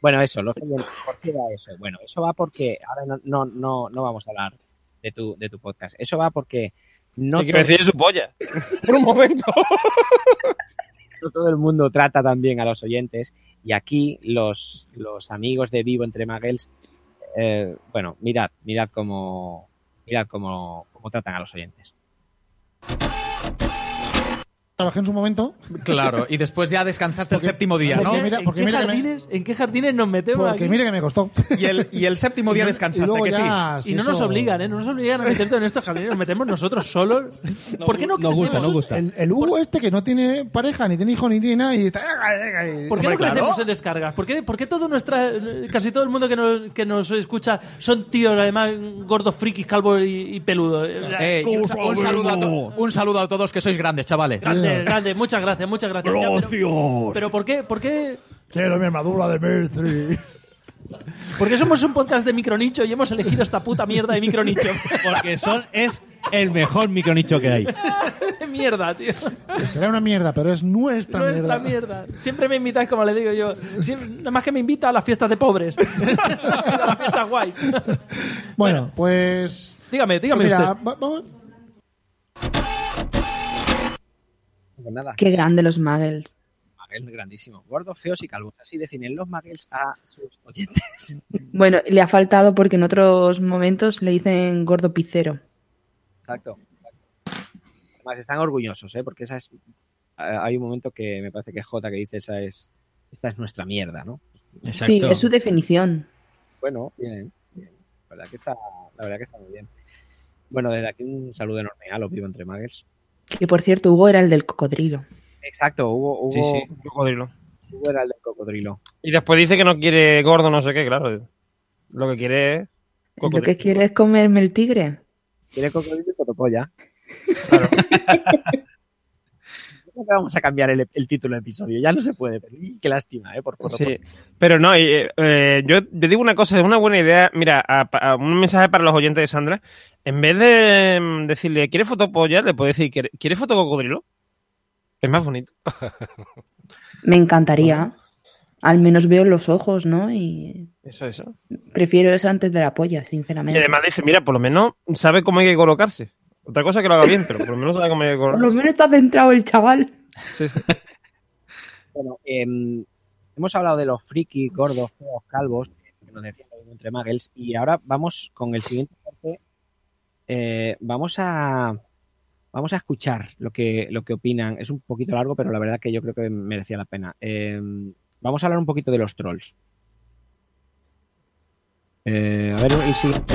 Bueno, eso, los oyentes, ¿por qué va eso? Bueno, eso va porque ahora no, no, no, no vamos a hablar de tu, de tu podcast. Eso va porque no
No quiero decir su polla. Por un momento.
no todo el mundo trata tan bien a los oyentes y aquí los, los amigos de Vivo entre Muggles, eh, bueno, mirad, mirad cómo, mirad cómo, cómo tratan a los oyentes.
Trabajé en su momento.
Claro, y después ya descansaste el séptimo día, ¿no?
porque mira- porque
¿En, qué
mira que me-
jardines, ¿En qué jardines nos metemos
Porque
aquí?
mira que me costó.
Y el, y el séptimo día
Y
descansaste,
luego
que
ya,
sí.
Y no nos obligan, ¿eh? No nos obligan a meterte en estos jardines, nos metemos nosotros solos. ¿Por qué no
Nos gusta, nos gusta.
El, el Hugo este que no tiene pareja, ni tiene hijo, ni tiene nada, y está...
¿Por qué
Hombre,
no
claro.
crecemos en descargas? ¿Por qué, por qué todo nuestra, casi todo el mundo que nos, que nos escucha son tíos, además, gordos, frikis, calvos y, y peludos?
Eh, y un, sa- un saludo a un saludo a todos que sois grandes, chavales.
Grande, grande, muchas gracias, muchas gracias. Ya, pero-
Gracias.
pero, ¿por qué? ¿Por qué?
Quiero mi armadura de Mercury.
Porque somos un podcast de micronicho y hemos elegido esta puta mierda de micronicho.
Porque son, es el mejor micronicho que hay.
mierda, tío.
Será una mierda, pero es nuestra,
Nuestra
mierda.
mierda. Siempre me invitáis, como le digo yo. Siempre- nada más que me invita a las fiestas de pobres. a las fiestas guay.
Bueno, pues...
Dígame, dígame
mira,
usted.
va- vamos...
Pues nada.
Qué grande los muggles.
Muggles grandísimo. Gordos, feos y calvos. Así definen los muggles a sus oyentes.
Bueno, le ha faltado porque en otros momentos le dicen gordo picero.
Exacto. Además, están orgullosos, ¿eh? Porque esa es. Hay un momento que me parece que J que dice esa es. Esta es nuestra mierda, ¿no?
Sí, es su definición.
Bueno, bien, bien. La verdad que está, la verdad que está muy bien. Bueno, desde aquí un saludo enorme a los vivo entre muggles.
Que por cierto, Hugo era el del cocodrilo.
Exacto, hubo, hubo,
Sí, sí, cocodrilo.
Hugo era el del cocodrilo.
Y después dice que no quiere gordo, no sé qué, claro. Lo que quiere es.
Lo que quiere es comerme el tigre.
Quiere cocodrilo y cotopolla. Creo que vamos a cambiar el, el título del episodio. Ya no se puede, pero ¡y, qué lástima, ¿eh? Por favor.
Sí, pero no, eh, eh, yo, yo digo una cosa, es una buena idea. Mira, a- a- un mensaje para los oyentes de Sandra. En vez de mm, decirle, ¿quieres fotopolla? Le puedo decir, ¿quiere- ¿quieres foto cocodrilo? Es más bonito.
Me encantaría. Al menos veo los ojos, ¿no? Y
Eso, eso.
prefiero eso antes de la polla,
Y
sinceramente.
además dice, mira, por lo menos sabe cómo hay que colocarse. Otra cosa es que lo haga bien, pero por lo menos sabe cómo hay que
Por lo menos está centrado el chaval.
Sí, sí.
Bueno, em, hemos hablado de los frikis, gordos, feos, calvos, que nos decían entre muggles, y ahora vamos con el siguiente parte. Eh, vamos a vamos a escuchar lo que, lo que opinan. Es un poquito largo, pero la verdad que yo creo que merecía la pena. Em, vamos a hablar un poquito de los trolls. Eh, a ver, el siguiente.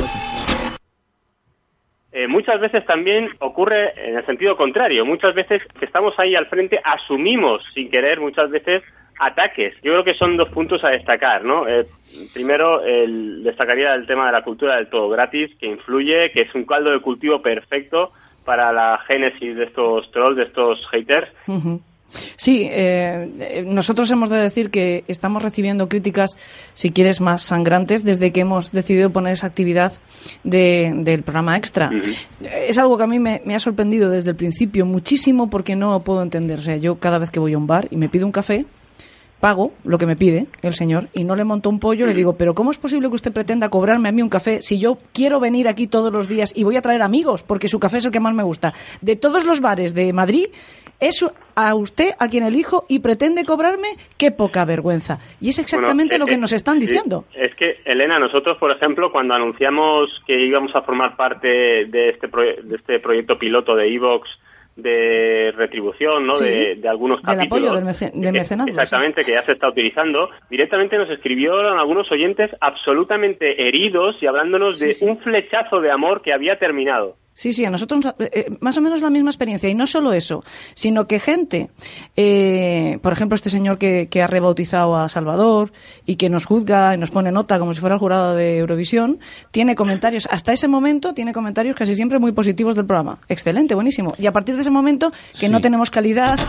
Eh, muchas veces también ocurre en el sentido contrario. Muchas veces que estamos ahí al frente asumimos sin querer muchas veces ataques. Yo creo que son dos puntos a destacar, ¿no? Eh, primero, el, destacaría el tema de la cultura del todo gratis, que influye, que es un caldo de cultivo perfecto para la génesis de estos trolls, de estos haters.
Sí, eh, nosotros hemos de decir que estamos recibiendo críticas, si quieres, más sangrantes desde que hemos decidido poner esa actividad de- del programa extra. Es algo que a mí me, me ha sorprendido desde el principio muchísimo porque no lo puedo entender. O sea, yo cada vez que voy a un bar y me pido un café, pago lo que me pide el señor y no le monto un pollo, le digo, pero ¿cómo es posible que usted pretenda cobrarme a mí un café si yo quiero venir aquí todos los días y voy a traer amigos porque su café es el que más me gusta? De todos los bares de Madrid, es a usted a quien elijo y pretende cobrarme, qué poca vergüenza. Y es exactamente
Bueno,
lo que
eh,
nos están
sí,
diciendo.
Es que, Elena, nosotros, por ejemplo, cuando anunciamos que íbamos a formar parte de este, de este proyecto piloto de Evox de retribución, ¿no?
Sí,
de, de algunos
del
capítulos.
apoyo del mece- de
eh,
mecenazgo,
Exactamente, que ya se está utilizando. Directamente nos escribieron algunos oyentes absolutamente heridos y hablándonos de un flechazo de amor que había terminado.
Sí, sí, a nosotros eh, eh, más o menos la misma experiencia. Y no solo eso, sino que gente, eh, por ejemplo, este señor que, que ha rebautizado a Salvador y que nos juzga y nos pone nota como si fuera el jurado de Eurovisión, tiene comentarios, hasta ese momento, tiene comentarios casi siempre muy positivos del programa. Excelente, buenísimo. Y a partir de ese momento, que no tenemos calidad,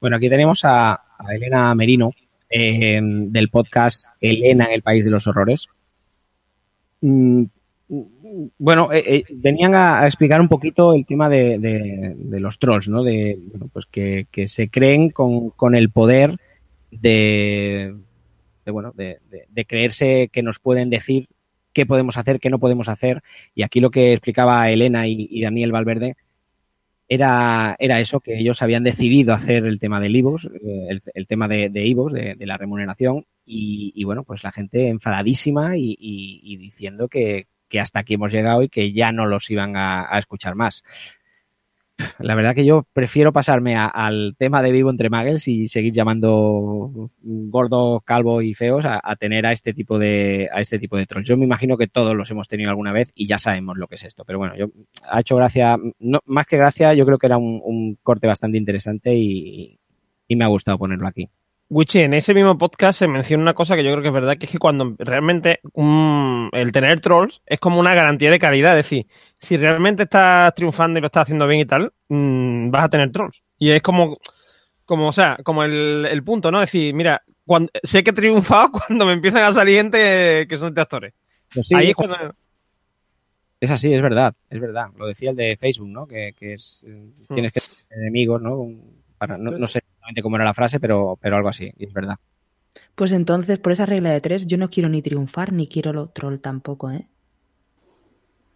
Bueno, aquí tenemos a, a Elena Merino eh, del podcast Elena en el País de los Horrores. Mm, bueno, eh, eh, venían a, explicar un poquito el tema de, los trolls, ¿no? De, bueno, pues que, se creen con, con el poder de, de, bueno, de, creerse que nos pueden decir qué podemos hacer, qué no podemos hacer. Y aquí lo que explicaba Elena y, Daniel Valverde era, era eso, que ellos habían decidido hacer el tema del iVoox, eh, el, el tema de, de iVoox, de, la remuneración, y, bueno, pues la gente enfadadísima y diciendo que, que hasta aquí hemos llegado y que ya no los iban a, escuchar más. La verdad que yo prefiero pasarme a- al tema de vivo entre muggles y seguir llamando gordos, calvos y feos a, tener a este tipo de a este tipo de trolls. Yo me imagino que todos los hemos tenido alguna vez y ya sabemos lo que es esto. Pero bueno, yo ha hecho gracia, no, más que gracia, yo creo que era un, corte bastante interesante y me ha gustado ponerlo aquí.
Wichi, en ese mismo podcast se menciona una cosa que yo creo que es verdad, que es que cuando realmente un- el tener trolls es como una garantía de calidad. Es decir, si realmente estás triunfando y lo estás haciendo bien y tal, mm, vas a tener trolls. Y es como, como o sea, como el, el punto, ¿no? Es decir, mira, cuando, sé que he triunfado cuando me empiezan a salir gente que son de actores.
Pues sí,
Ahí es cuando...
Es así, es verdad, es verdad. Lo decía el de Facebook, ¿no? Que, que es eh, tienes que tener enemigos, ¿no? Un- Para, no, no sé exactamente cómo era la frase, pero, pero algo así, y es verdad.
Pues entonces, por esa regla de tres, yo no quiero ni triunfar ni quiero lo troll tampoco, ¿eh?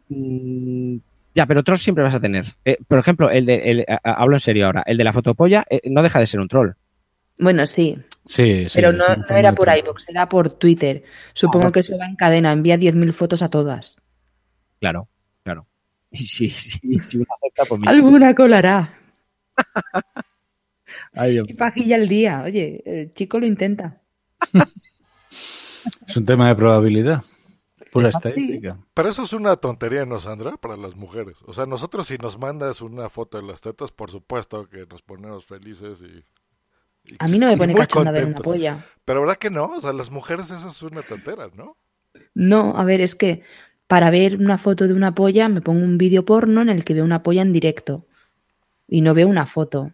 Mm, Ya, pero trolls siempre vas a tener. Eh, por ejemplo, el de, el- a- a- hablo en serio ahora, el de la fotopolla eh, no deja de ser un troll.
Bueno, sí,
Sí, sí.
pero no, no era por iVoox, era por Twitter. Supongo
bueno.
que eso va en cadena, envía 10.000 fotos a todas.
Claro, claro. Y si, si, si una acepta, pues.
Alguna colará.
Ay, Dios
Y pajilla al día. Oye, el chico lo intenta.
Es un tema de probabilidad. Pura
así.
estadística.
Pero eso es una tontería, ¿no, Sandra? Para las mujeres. O sea, nosotros si nos mandas una foto de las tetas, por supuesto que nos ponemos felices y... y-
A mí no me pone cachonda ver una polla.
Pero ¿verdad que no? O sea, las mujeres eso es una tontera, ¿no?
No, a ver, es que para ver una foto de una polla me pongo un vídeo porno en el que veo una polla en directo y no veo una foto.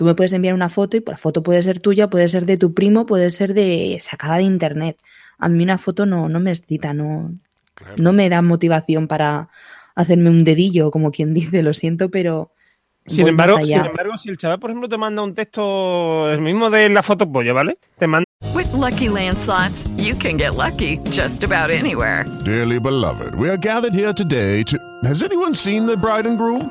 Tú me puedes enviar una foto y la foto puede ser tuya, puede ser de tu primo, puede ser de sacada de internet. A mí una foto no, no me excita, no, no me da motivación para hacerme un dedillo, como quien dice, lo siento, pero
Sin embargo, sin embargo, si el chaval, por ejemplo, te manda un texto, el mismo de la foto pollo, ¿vale? Te manda
With Lucky Land slots, you can get lucky just about anywhere.
Dearly beloved, we are gathered here today to. Has anyone seen the bride and groom?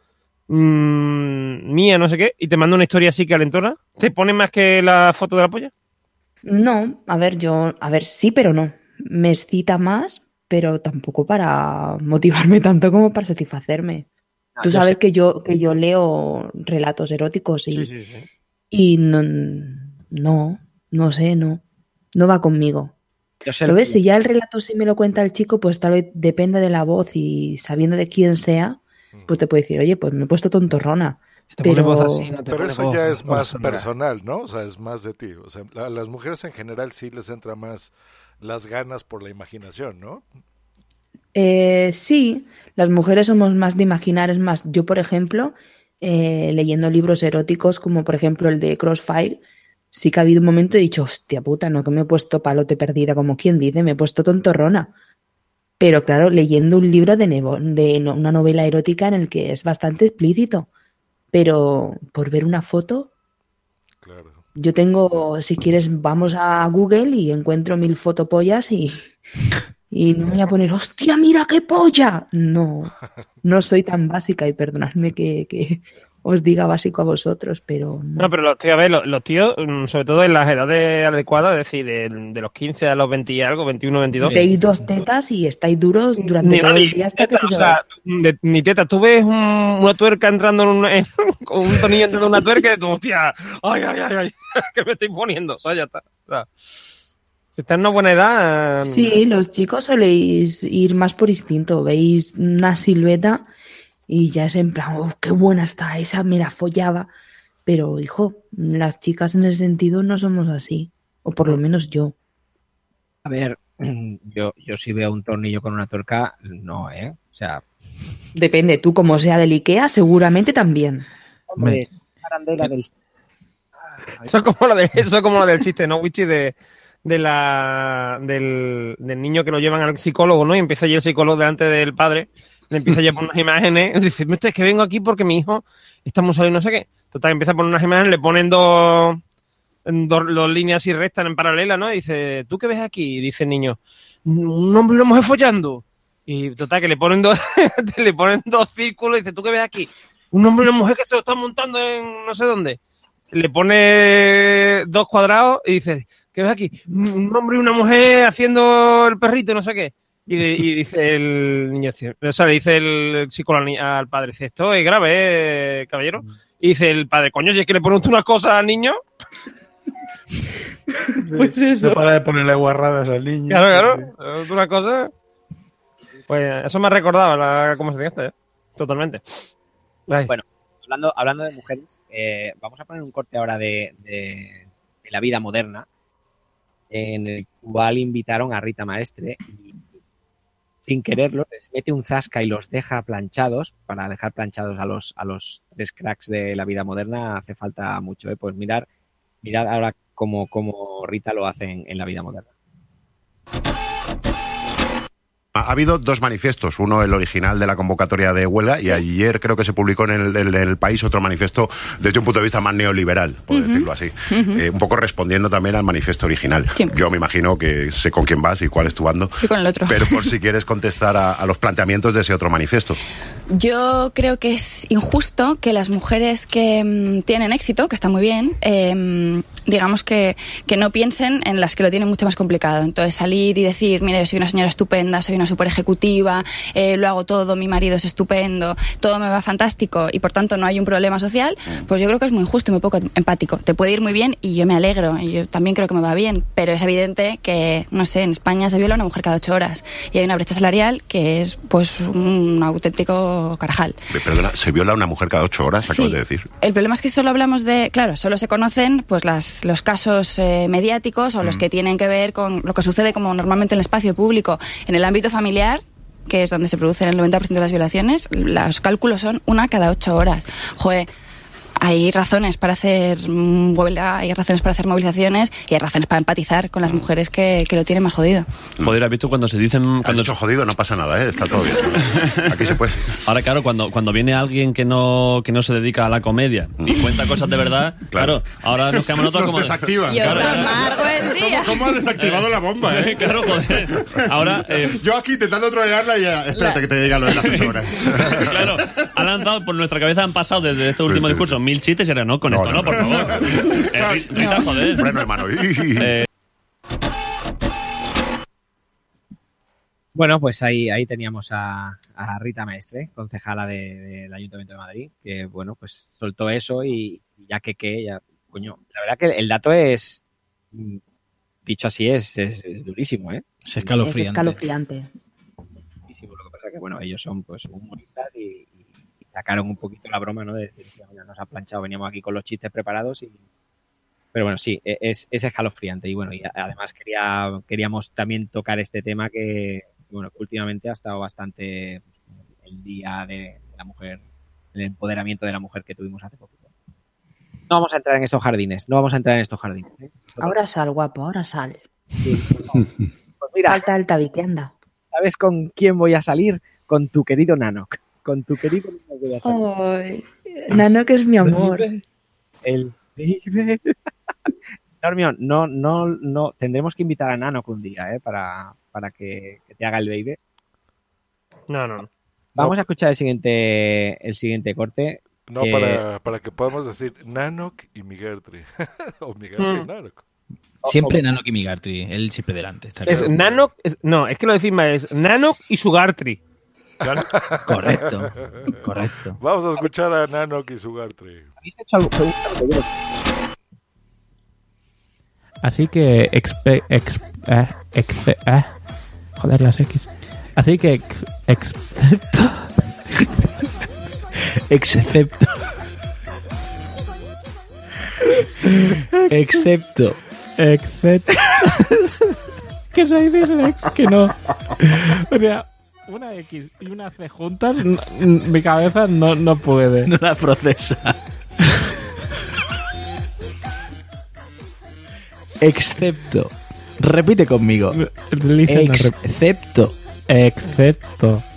mm, mía, no sé qué? Y te manda una historia así calentona. ¿Te pone más que la foto de la polla?
No, a ver, yo, a ver, sí, pero no. Me excita más, pero tampoco para motivarme tanto como para satisfacerme.
Ah,
Tú sabes
sé.
que yo, que yo leo relatos eróticos y,
Sí, sí, sí.
y no, no, no sé, no, no va conmigo.
Yo sé
Lo
lo
ves,
que-
si ya el relato sí me lo cuenta el chico, pues tal vez depende de la voz y sabiendo de quién sea, pues te puede decir, oye, pues me he puesto tontorrona.
te
Pero,
voz así, no te
Pero eso
voz,
ya es más personal, ¿no? O sea, es más de ti. O sea, a las mujeres en general sí les entra más las ganas por la imaginación, ¿no?
Eh, sí, las mujeres somos más de imaginar, es más, yo por ejemplo, eh, leyendo libros eróticos como por ejemplo el de Crossfire, sí que ha habido un momento y he dicho, hostia puta, no que me he puesto palote perdida, como quien dice, me he puesto tontorrona. Pero claro, leyendo un libro de, nevo- de no- una novela erótica en el que es bastante explícito, pero por ver una foto, yo tengo, si quieres, vamos a Google y encuentro mil fotopollas y, y no me voy a poner, hostia, mira qué polla. No, no soy tan básica y perdonadme que, que os diga básico a vosotros, pero no.
No, pero los tíos, a ver, los, los tíos, mm, sobre todo en las edades adecuadas, es decir, de, de los 15 a los 20 y algo, 21, 22.
Veis dos tetas y estáis duros durante
Ni,
todo el día hasta que
teta,
se
o sea, de- ni teta, tú ves un- una tuerca entrando en una, con un tornillo entrando en una tuerca y tú, hostia, ay, ay, ay, ay, que me estoy poniendo, o sea, ya está. O sea, si está en una buena edad,
Sí, los chicos soléis ir más por instinto. Veis una silueta y ya es en plan, oh, qué buena está, esa me la follaba. Pero, hijo, las chicas en ese sentido no somos así. O por lo menos yo.
A ver, yo, yo si veo un tornillo con una tuerca, no, ¿eh? O sea,
Depende, tú como sea del Ikea, seguramente también.
hombre, arandela del
Eso es como lo, de, eso es como lo del chiste, ¿no, Wichi? De, de la, del, del niño que lo llevan al psicólogo, ¿no? Y empieza allí el psicólogo delante del padre, le empieza ya a poner unas imágenes, dice, "Mira, es que vengo aquí porque mi hijo está muy y no sé qué. Total, empieza a poner unas imágenes, le ponen dos, dos, líneas y rectas en paralela, ¿no? Y dice, ¿tú qué ves aquí? Y dice niño, un hombre y una mujer follando. Y total, que le ponen dos, le ponen dos círculos y dice, ¿tú qué ves aquí? Un hombre y una mujer que se lo están montando en no sé dónde. Le pone dos cuadrados y dice, ¿qué ves aquí? Un hombre y una mujer haciendo el perrito, no sé qué. Y, y dice el niño, o sea, le dice el psicólogo al, padre, dice, esto es grave, eh, caballero. Y dice el padre, coño, si es que le pones tú una cosa al niño.
Pues eso.
No para de ponerle guarradas al niño.
Claro, claro. Una cosa. Pues eso me ha recordado la conversación esta, ¿eh? Totalmente. Ay.
Bueno, hablando, hablando de mujeres, eh, vamos a poner un corte ahora de, de- de la vida moderna, en el cual invitaron a Rita Maestre y sin quererlo les mete un zasca y los deja planchados, para dejar planchados a los, a los tres cracks de la vida moderna hace falta mucho, ¿eh? Pues mirar, mirar ahora cómo, cómo Rita lo hace en- en la vida moderna.
Ha habido dos manifiestos, uno el original de la convocatoria de huelga y ayer creo que se publicó en el, en el país otro manifiesto desde un punto de vista más neoliberal, por decirlo así. Eh, un poco respondiendo también al manifiesto original. Yo me imagino que sé con quién vas y cuál es tu bando,
Y con el otro.
pero por si quieres contestar a, a los planteamientos de ese otro manifiesto.
Yo creo que es injusto que las mujeres que mm, tienen éxito, que está muy bien, eh, digamos que, que no piensen en las que lo tienen mucho más complicado. Entonces salir y decir, mira, yo soy una señora estupenda, soy una super ejecutiva, eh, lo hago todo, mi marido es estupendo, todo me va fantástico y por tanto no hay un problema social, pues yo creo que es muy injusto y muy poco empático. Te puede ir muy bien y yo me alegro, y yo también creo que me va bien, pero es evidente que, no sé, en España se viola una mujer cada ocho horas y hay una brecha salarial que es pues un auténtico carajal.
Perdona, ¿se viola una mujer cada ocho horas?
Sí.
Acabas de decir.
El problema es que solo hablamos de, claro, solo se conocen pues las, los casos eh, mediáticos o los que tienen que ver con lo que sucede como normalmente en el espacio público. En el ámbito familiar, que es donde se producen el 90% de las violaciones, los cálculos son una cada ocho horas. Joder, hay razones para hacer huelga, hay razones para hacer movilizaciones y hay razones para empatizar con las mujeres que, que lo tienen más jodido.
Joder, ¿has visto cuando se dicen... Cuando dicho jodido no pasa nada, ¿eh? Está todo bien. Aquí se puede...
Ahora, claro, cuando, cuando viene alguien que no, que no se dedica a la comedia y cuenta cosas de verdad, claro, ahora nos quedamos nosotros
Nos
como...
desactivan.
Claro,
¿Cómo, cómo has desactivado la bomba, eh?
claro, joder. Ahora... eh,
Yo aquí intentando trolearla y ya... Espérate que te diga lo de las ocho horas.
claro, ha lanzado por nuestra cabeza, han pasado desde este último
sí,
discurso mil chistes y ahora no, con esto no, por favor. Eh, Ri- Rita, joder.
Freno de mano.
Eh,
Bueno, pues ahí, ahí teníamos a, a Rita Maestre, concejala de- del Ayuntamiento de Madrid, que bueno, pues soltó eso y, y ya que qué, ya, coño, la verdad que el dato es, mm, dicho así, es, es- es durísimo, ¿eh?
Es
Es escalofriante.
Durísimo, lo que pasa que, bueno, ellos son pues humoristas y, y sacaron un poquito la broma, ¿no? De decir, "Hostia, mira, nos ha planchado, veníamos aquí con los chistes preparados y... Pero bueno, sí, e- es, es escalofriante y bueno, y además quería, queríamos también tocar este tema que, bueno, últimamente ha estado bastante el día de la mujer, el empoderamiento de la mujer que tuvimos hace poquito. No vamos a entrar en estos jardines, no vamos a entrar en estos jardines. ¿eh?
Ahora sal, guapo, ahora sal.
Pues mira,
Falta el tabique, anda.
¿sabes con quién voy a salir? Con tu querido Nanok. Con tu querido Nanok.
Ay, Nano, que es mi amor.
El baby. Normion, no, no, no, tendremos que invitar a Nanok un día, ¿eh? Para, para que, que te haga el baby.
No, no, no.
Vamos a escuchar el siguiente, el siguiente corte.
No,
que-
para, para que podamos decir Nanok y Migertri. o Migertri y
Mm.
Nanok.
Siempre Nano y Migartri, él siempre delante. está
Es
claro.
Nano, es- no, es que lo decís mal, es Nano y Sugartree.
Correcto, correcto.
Vamos a escuchar a Nanok y Sugartree.
¿Habéis hecho algo?
Así que expe, ex- eh, exce- eh, joder las X. Así que ex- excepto
Excepto. Excepto.
excepto que soy dislex que no. O sea, una X y una C juntas, mi cabeza no, no puede.
No la procesa. Excepto. Repite conmigo. Excepto.
Excepto.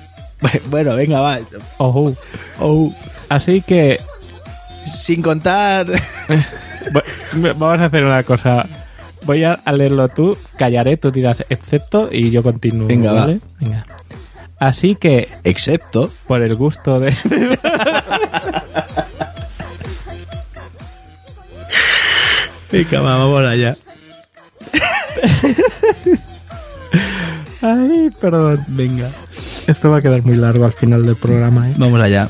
Bueno, venga, va.
Ojo.
Oh.
Así que
Sin contar.
Vamos a hacer una cosa. Voy a leerlo tú, callaré, tú dirás excepto y yo continúo.
Venga, va.
¿vale? Venga. Así que.
Excepto.
Por el gusto de.
Venga, va, vamos allá.
Ay, perdón.
Venga.
Esto va a quedar muy largo al final del programa, ¿eh?
Vamos allá.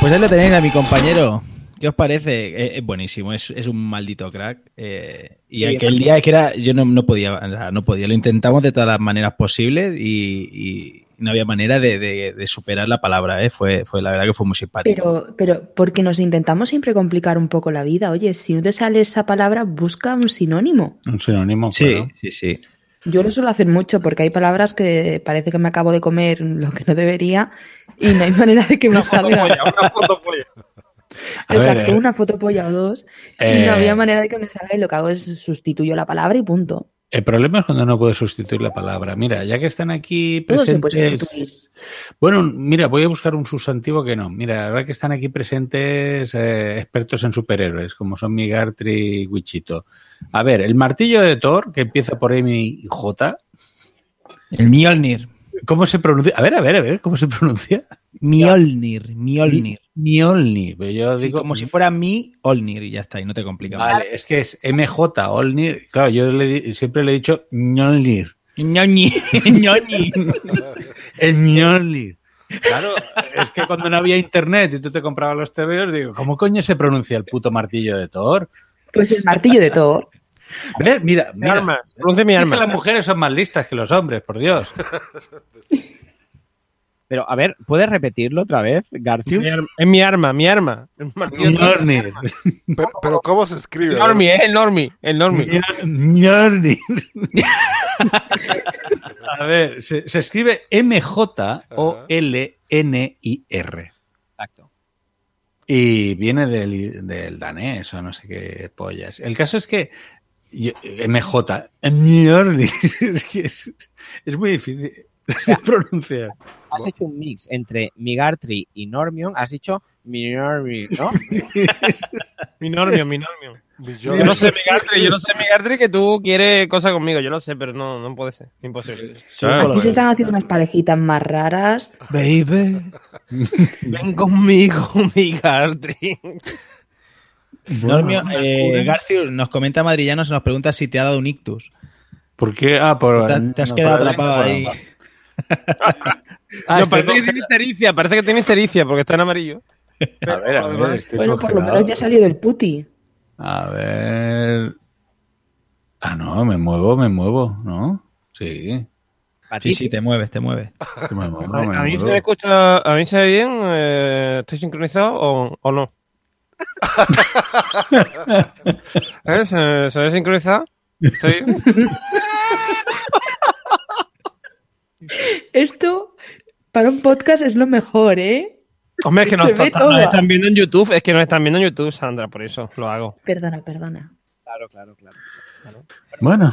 Pues ahí lo tenéis a mi compañero. ¿Qué os parece? Eh, Es, buenísimo, es, es un maldito crack. eh, y
Sí,
aquel día que era, yo no, no podía, o sea, no podía, lo intentamos de todas las maneras posibles y, y no había manera de, de- de superar la palabra, ¿eh? fue, fue la verdad que fue muy simpático.
Pero, pero porque nos intentamos siempre complicar un poco la vida. Oye, si no te sale esa palabra, busca un sinónimo.
Un sinónimo.
Sí,
claro.
sí, sí.
Yo lo suelo hacer mucho porque hay palabras que parece que me acabo de comer lo que no debería y no hay manera de que me salga.
A ver,
Exacto,
eh,
una fotopolla o dos. y
eh,
no había manera de que me salga y lo que hago es sustituyo la palabra y punto.
El problema es cuando no puedo sustituir la palabra. Mira, ya que están aquí presentes. Bueno, mira, voy a buscar un sustantivo que no. Mira, ahora que están aquí presentes eh, expertos en superhéroes, como son Migartri y Wichito. A ver, el martillo de Thor, que empieza por M y J.
El Mjolnir.
¿Cómo se pronuncia? A ver, a ver, a ver, ¿cómo se pronuncia?
Mjolnir, Mjolnir.
Mjolnir. Pero Yo
Sí,
digo
como si fuera mi Olnir y ya está, y no te complica más.
Vale, es que es MJ, Olnir. Claro, yo le siempre le he dicho Mjolnir.
Mjolnir. Mjolnir.
El Mjolnir. Claro, es que cuando no había internet y tú te comprabas los TVOs, digo, ¿cómo coño se pronuncia el puto martillo de Thor?
Pues el martillo de Thor.
A ver, mira,
Mi
mira.
arma, pronuncia mi
Es que
arma.
las mujeres son más listas que los hombres, por Dios.
Pero, a ver, ¿puedes repetirlo otra vez, Garcius?
Mi arma- Es mi arma, mi arma.
Mjolnir.
Pero, pero ¿cómo se escribe?
El Normie, es el Normie. El.
Mjolnir. A ver, se, se escribe M-J-O-L-N-I-R.
Exacto.
Y viene del, del danés o no sé qué pollas. El caso es que MJ, Mjolnir, es, que es, es muy difícil de pronunciar.
Has hecho un mix entre Migartri y Normion. Has dicho Minormi, ¿no?
Mi Normio, mi Normio.
Mi
Yo no sé, Migartri, yo no sé, Migartri, que tú quieres cosas conmigo. Yo lo sé, pero no, no puede ser. Imposible.
Aquí se están haciendo unas parejitas más raras.
Baby, ven conmigo, Migartri.
Normio, eh, Garcius nos comenta Madrillano, se nos pregunta si te ha dado un ictus.
¿Por qué? Ah, por.
Te, te has
no,
quedado atrapado ahí.
Ah,
no, parece que tiene histericia, parece que tiene histericia porque está en amarillo.
A ver, a ver, estoy
Bueno, por lo menos ya ha salido del puti.
A ver. Ah, no, me muevo, me muevo, ¿no? Sí.
Sí, sí, te mueves, te mueves.
Sí, me muevo,
A,
me
a mí se me escucha, a mí se ve bien, eh, estoy sincronizado o, o no. ¿Eh? ¿Se, se ve sincronizado? Estoy-
Esto para un podcast es lo mejor, ¿eh?
Hombre, es que nos, están viendo en YouTube, es que nos están viendo en YouTube, Sandra, por eso lo hago.
Perdona, perdona.
Claro, claro, claro.
Bueno.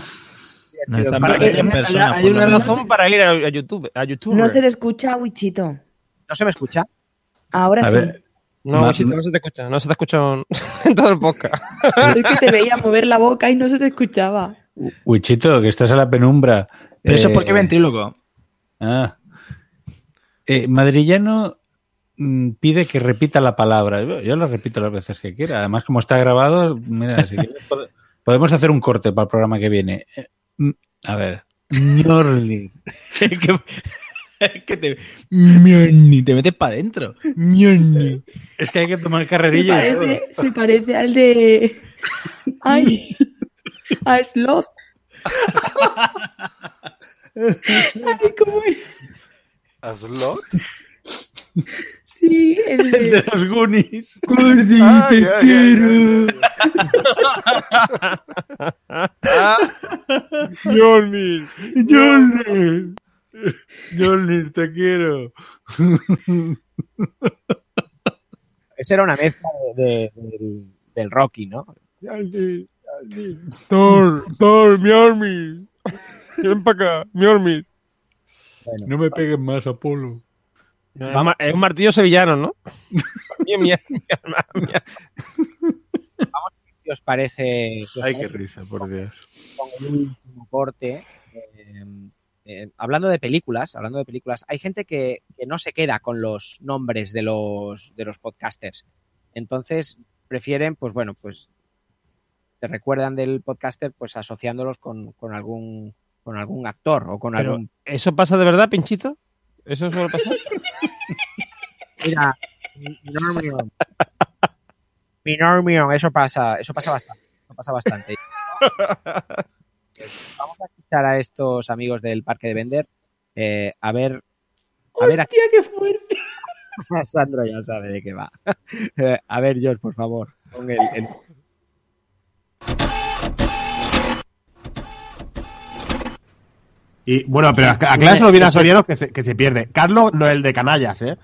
Nos están
Para
viendo
que-
en persona,
hay una razón para ir a, a YouTube. A YouTube.
No se le escucha a Wichito.
¿No se me escucha?
Ahora
A
sí.
ver.
No, no se te escucha, no se te escucha en todo el podcast.
Es que te veía mover la boca y no se te escuchaba.
Wichito, que estás en la penumbra.
Pero eso es
Eh,
porque ventríloco.
Ah. Eh, Madrillano mm, pide que repita la palabra. Yo, yo lo repito las veces que quiera. Además, como está grabado, mira, si quieres, pod- podemos hacer un corte para el programa que viene. Eh, mm, a ver. Mjolnir.
Es que te, Mjolnir, te metes para adentro.
Es que hay que tomar
Se
carrerilla. y todo.
parece, se parece al de. Ay, a Sloth. Ay, ¿cómo es?
¿A Slot?
Sí, el
El de
de.
los Goonies.
Gordi,
Ah,
te
ya,
quiero.
Mjolnir.
Mjolnir. Mjolnir, te quiero.
Esa era una mezcla de, de- del, del Rocky, ¿no?
Thor, Thor, Mjolnir. Ven para acá, Mjolnir.
No me peguen más, Apolo.
Vamos, es un martillo sevillano, ¿no? mi, mi, mi alma, mi alma.
Vamos, ¿qué os parece? qué os
Ay, qué risa, por Dios.
con el último corte? eh, eh, hablando de películas, hablando de películas, hay gente que, que no se queda con los nombres de los, de los podcasters. Entonces prefieren, pues bueno, pues te recuerdan del podcaster pues asociándolos con, con algún con algún actor o con
Pero,
algún
¿Eso pasa de verdad, Pinchito? ¿Eso suele pasar?
Mira, Minormion. Minormion, eso pasa, eso pasa bastante. Eso pasa bastante. Vamos a escuchar a estos amigos del Parque de Vender. eh, a ver. A ver,
¡Hostia, qué fuerte!
Sandro ya sabe de qué va. Eh, a ver, George, por favor. Pon el, el-
Y bueno, pero acláraselo bien a Soriano que se, que se pierde. Carlos no es el de canallas, ¿eh?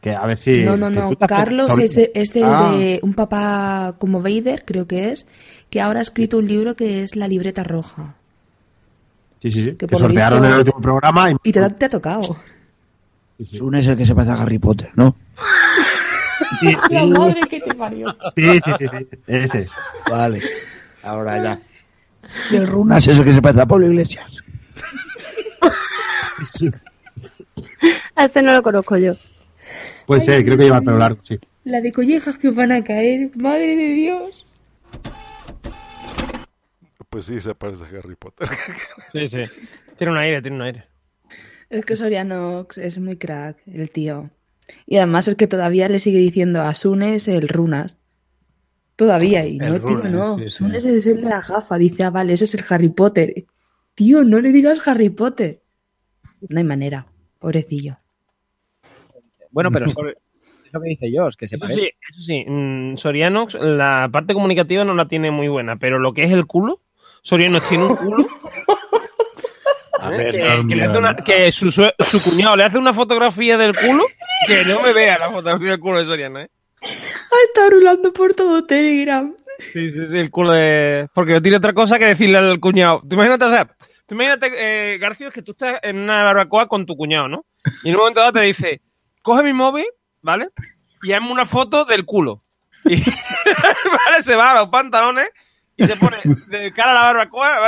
Que a ver si.
No, no, no. Carlos es, es el
Ah,
de un papá como Vader, creo que es, que ahora ha escrito un libro que es La libreta roja.
Sí, sí, sí. Que, sortearon
visto-
en el último programa y.
Y te, te ha tocado.
Sun es el que se parece a Harry Potter, ¿no?
Sí, sí.
La madre que te parió.
Sí, sí, sí, sí. Ese es.
Vale. Ahora ya. Y el Runas es el que se parece a Pablo Iglesias.
A este no lo conozco yo.
Puede ser, creo que lleva el pelo largo, sí.
La de collejas que os van a caer. Madre de Dios.
Pues sí, se parece a Harry Potter.
Sí, sí. Tiene un aire, tiene un aire.
Es que Soriano es muy crack, el tío. Y además es que todavía le sigue diciendo a Sunes el Runas. Todavía, y
El
no, tío, no.
sí, sí.
Sunes es el de la gafa. Dice, ah, vale, ese es el Harry Potter. Tío, no le digas Harry Potter. No hay manera. Pobrecillo.
Bueno, pero sobre- es lo que dice Josh, que se
Eso
parece.
sí, eso sí. mm, Sorianox, la parte comunicativa no la tiene muy buena, pero lo que es el culo, Sorianox tiene un culo.
A ver,
que,
no,
que le hace
no,
una-
no.
que su, cuñado le hace una fotografía del culo que no me vea la fotografía del culo de Soriano, ¿eh?
Ah, está rulando por todo Telegram.
Sí, sí, sí, el culo de... Porque no tiene otra cosa que decirle al cuñado. Tú imagínate, o sea, tú imagínate, eh, García, que tú estás en una barbacoa con tu cuñado, ¿no? Y en un momento dado te dice, coge mi móvil, ¿vale? Y hazme una foto del culo. Y, ¿vale? Se va a los pantalones y se pone de cara a la barbacoa,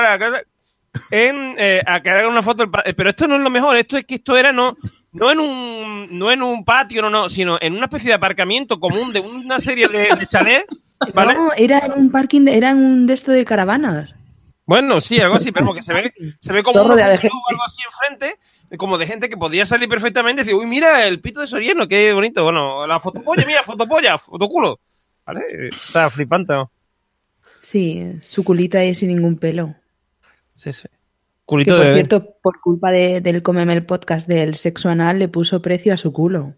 En, eh, a que haga una foto. eh, Pero esto no es lo mejor, esto es que esto era no, no en un no en un patio, no, no, sino en una especie de aparcamiento común de una serie de, de chalets, ¿vale?
No, era en un parking, de- era en un de esto de caravanas.
Bueno, sí, algo así, pero que se ve, se ve como un
de
algo así enfrente, como de gente que podría salir perfectamente y decir, uy, mira el pito de Soriano, qué bonito. Bueno, la fotopolla, mira, fotopolla, fotoculo. ¿Vale? Está flipante, ¿no?
Sí, su culito ahí sin ningún pelo.
Sí, sí.
Que
Culito
por
de...
cierto, por culpa de, del Comeme el podcast del sexo anal, le puso precio a su culo.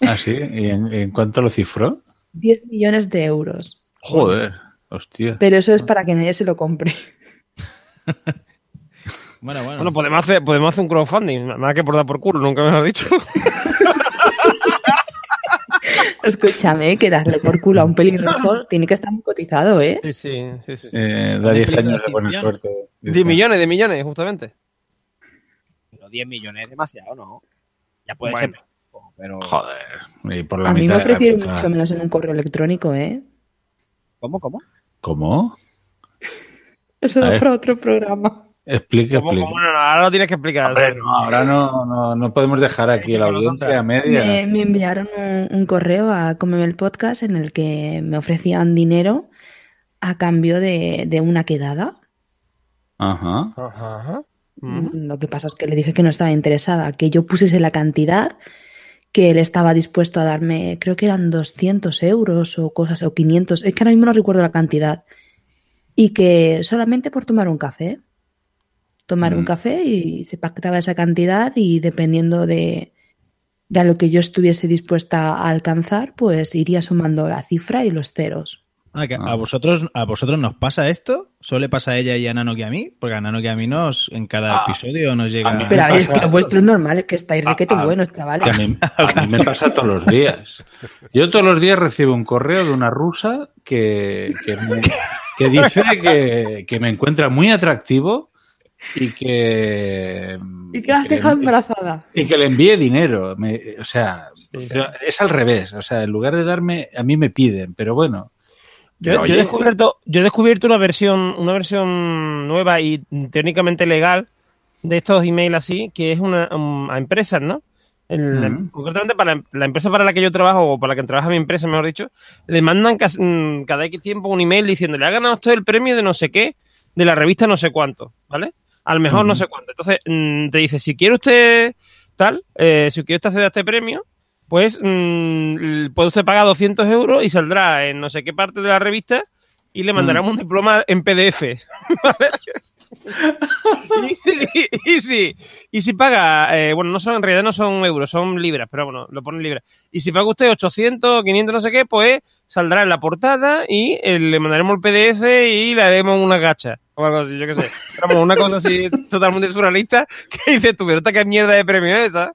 Ah, sí. ¿Y en, en cuánto lo cifró?
10 millones de euros.
Joder, hostia.
Pero eso es para que nadie se lo compre.
Bueno, bueno.
Bueno, podemos hacer, podemos hacer un crowdfunding, nada que por dar por culo, nunca me lo has dicho.
Escúchame, que darle por culo a un pelirrojo tiene que estar muy cotizado, ¿eh?
Sí, sí, sí. sí.
Eh, da 10 años de buena suerte.
10 millones, de millones, justamente.
Pero 10 millones es demasiado, ¿no? Ya puede
Bueno.
ser. Pero...
Joder. Y por la
A mí me
mitad de la
ofrecieron mucho menos en un correo electrónico, ¿eh?
¿Cómo, cómo?
¿Cómo?
Eso da para otro programa.
Explique,
¿Cómo,
explique.
cómo? No, no, ahora lo tienes que explicar.
Hombre, no, ahora no, no, no podemos dejar aquí la audiencia a media.
Me, me enviaron un, un correo a Comeme el Podcast en el que me ofrecían dinero a cambio de, de una quedada.
Ajá.
Ajá.
Lo que pasa es que le dije que no estaba interesada, que yo pusiese la cantidad que él estaba dispuesto a darme, creo que eran 200 euros o cosas, o 500, es que ahora mismo no recuerdo la cantidad. Y que solamente por tomar un café. Tomar un café y se pactaba esa cantidad y dependiendo de, de a lo que yo estuviese dispuesta a alcanzar, pues iría sumando la cifra y los ceros.
Ah, que ¿A vosotros a vosotros nos pasa esto? ¿Solo le pasa a ella y a Nano que a mí? Porque a Nano que a mí nos, en cada
Ah,
episodio nos llega...
Pero a ver, es que lo vuestro es normal, es que estáis requete
ah,
buenos, chavales.
Que a, mí, a mí me pasa todos los días. Yo todos los días recibo un correo de una rusa que, que, me- que dice que, que me encuentra muy atractivo y que.
Y que la has dejado embarazada.
Y que le envíe dinero. Me- o sea, pero es al revés. O sea, en lugar de darme, a mí me piden, pero bueno.
Yo,
Pero,
yo he descubierto, yo he descubierto una versión, una versión nueva y técnicamente legal de estos emails así, que es una um, a empresas, ¿no? El-. Concretamente para la, empresa para la que yo trabajo, o para la que trabaja mi empresa, mejor dicho, le mandan cas- mm, cada X tiempo un email diciéndole, ha ganado usted el premio de no sé qué, de la revista no sé cuánto, ¿vale? Al mejor no sé cuánto. Entonces, mm, te dice, si quiere usted tal, eh, si quiere usted acceder a este premio, pues mm, puede usted pagar 200 euros y saldrá en no sé qué parte de la revista y le mandaremos un diploma en PDF. ¿vale? y, si, y, si, y si paga, eh, bueno, no son, en realidad no son euros, son libras, pero bueno, lo ponen libras. Y si paga usted 800, 500, no sé qué, pues saldrá en la portada y eh, le mandaremos el PDF y le haremos una gacha. O algo así, yo qué sé. Pero una cosa así totalmente surrealista que dices tú, pero qué mierda de premio es esa.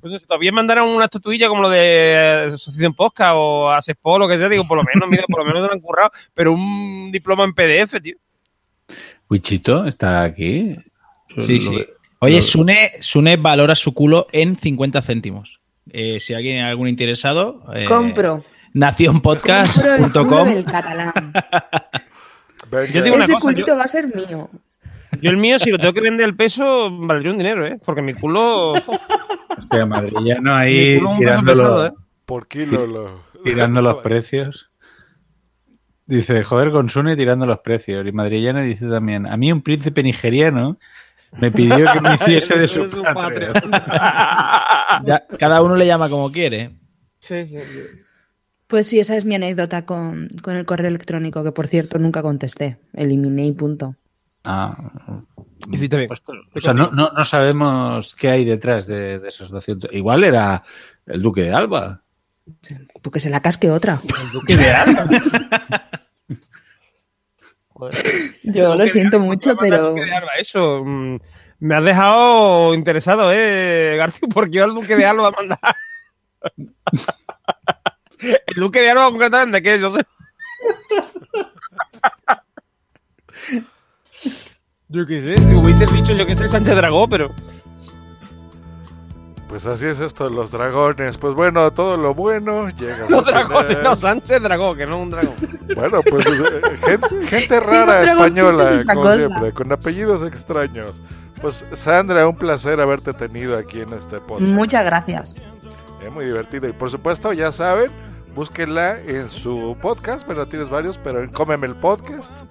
Pues sé, todavía mandaron una estatuilla como lo de eh, Asociación Posca o Asespo, lo que sea, digo, por lo menos, mira, por lo menos se lo han currado, pero un diploma en PDF, tío.
Wichito está aquí.
Sí, sí. Oye, Sune, Sune valora su culo en 50 céntimos. Eh, si alguien algún interesado, eh,
Compro.
nacionpodcast.com.
Yo digo una
Ese
cosa,
culito
yo,
va a ser mío.
yo el mío, si lo tengo que vender al peso, valdría un dinero, ¿eh? Porque mi culo...
Hostia, madrillano ahí tirando,
pesado,
los-
¿eh?
Por kilo lo...
tirando los precios. Dice, joder, con Sune tirando los precios. Y Madrillano dice también, a mí un príncipe nigeriano me pidió que me hiciese de su patrio.
Ya, cada uno le llama como quiere.
Sí, sí.
Pues sí, esa es mi anécdota con, con el correo electrónico, que por cierto nunca contesté. Eliminé y punto.
Ah,
Hiciste bien.
o sea, no, no, no sabemos qué hay detrás de, de esos 200. Igual era el duque de Alba.
Porque se la casque otra.
El duque de Alba.
Yo lo siento mucho, pero.
Duque de Alba, eso. mm, Me has dejado interesado, ¿eh, García? Porque yo al Duque de Alba mandar. El Duque de Alba concretamente, que yo sé. Yo qué sé, si hubiese dicho yo que soy Sánchez Dragó, pero.
Pues así es esto de los dragones. Pues bueno, todo lo bueno llega
No dragones, no, Sánchez Dragó, que no un dragón.
Bueno, pues eh, gen- gente rara española, como
cosa.
siempre, con apellidos extraños. Pues Sandra, un placer haberte tenido aquí en este podcast.
Muchas gracias.
Es muy divertido. Y por supuesto, ya saben, búsquenla en su podcast, pero tienes varios, pero en Cómeme el Podcast,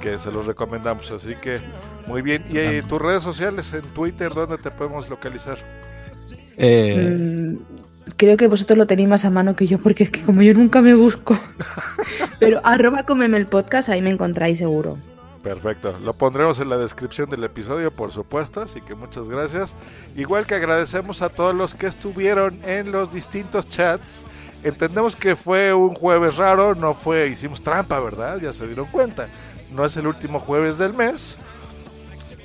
que se los recomendamos. Así que, muy bien. Y eh, tus redes sociales en Twitter, ¿dónde te podemos localizar?
Eh,
creo que vosotros lo tenéis más a mano que yo, porque es que como yo nunca me busco. Pero arroba comeme el podcast, ahí me encontráis seguro.
Perfecto. Lo pondremos en la descripción del episodio, por supuesto. Así que muchas gracias. Igual que agradecemos a todos los que estuvieron en los distintos chats. Entendemos que fue un jueves raro, no fue, hicimos trampa, ¿verdad? Ya se dieron cuenta. No es el último jueves del mes.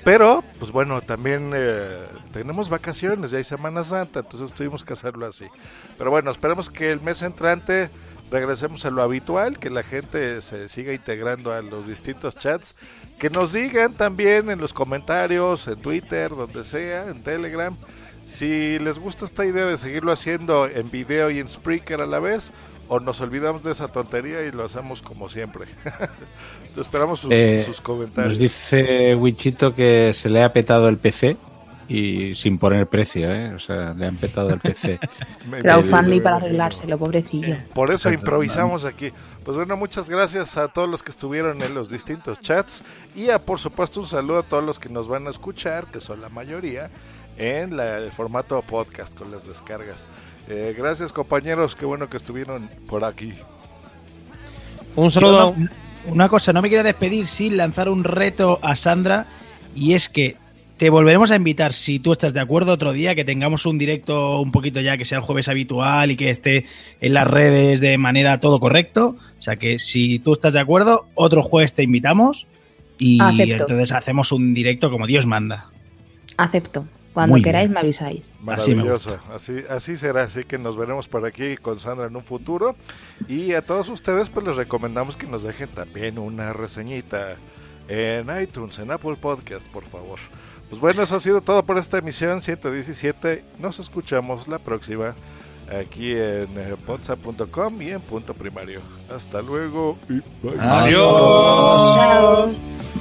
Pero, pues bueno, también eh, tenemos vacaciones, ya hay Semana Santa, entonces tuvimos que hacerlo así. Pero bueno, esperemos que el mes entrante regresemos a lo habitual, que la gente se siga integrando a los distintos chats, que nos digan también en los comentarios, en Twitter, donde sea, en Telegram, si les gusta esta idea de seguirlo haciendo en video y en Spreaker a la vez, o nos olvidamos de esa tontería y lo hacemos como siempre. Esperamos sus,
eh,
sus comentarios.
Nos dice Wichito que se le ha petado el PC y sin poner precio, ¿eh? O sea, le han petado el PC.
Crowdfunding para arreglárselo, pobrecillo.
Por eso improvisamos aquí. Pues bueno, muchas gracias a todos los que estuvieron en los distintos chats y a, por supuesto un saludo a todos los que nos van a escuchar, que son la mayoría, en la- el formato podcast con las descargas. Eh, gracias compañeros, qué bueno que estuvieron por aquí.
Un saludo.
Una cosa, no me quiero despedir sin lanzar un reto a Sandra y es que te volveremos a invitar, si tú estás de acuerdo, otro día, que tengamos un directo un poquito ya que sea el jueves habitual y que esté en las redes de manera todo correcto. O sea que si tú estás de acuerdo, otro jueves te invitamos y
Acepto.
entonces hacemos un directo como Dios manda.
Acepto. Cuando
Muy
queráis
bien.
me avisáis.
Así me
Maravilloso, así, así será, así que nos veremos por aquí con Sandra en un futuro. Y a todos ustedes pues les recomendamos que nos dejen también una reseñita en iTunes, en Apple Podcast, por favor. Pues bueno, eso ha sido todo por esta emisión 117. Nos escuchamos la próxima aquí en eh, potsa.com y en punto primario. Hasta luego y bye.
Adiós.
de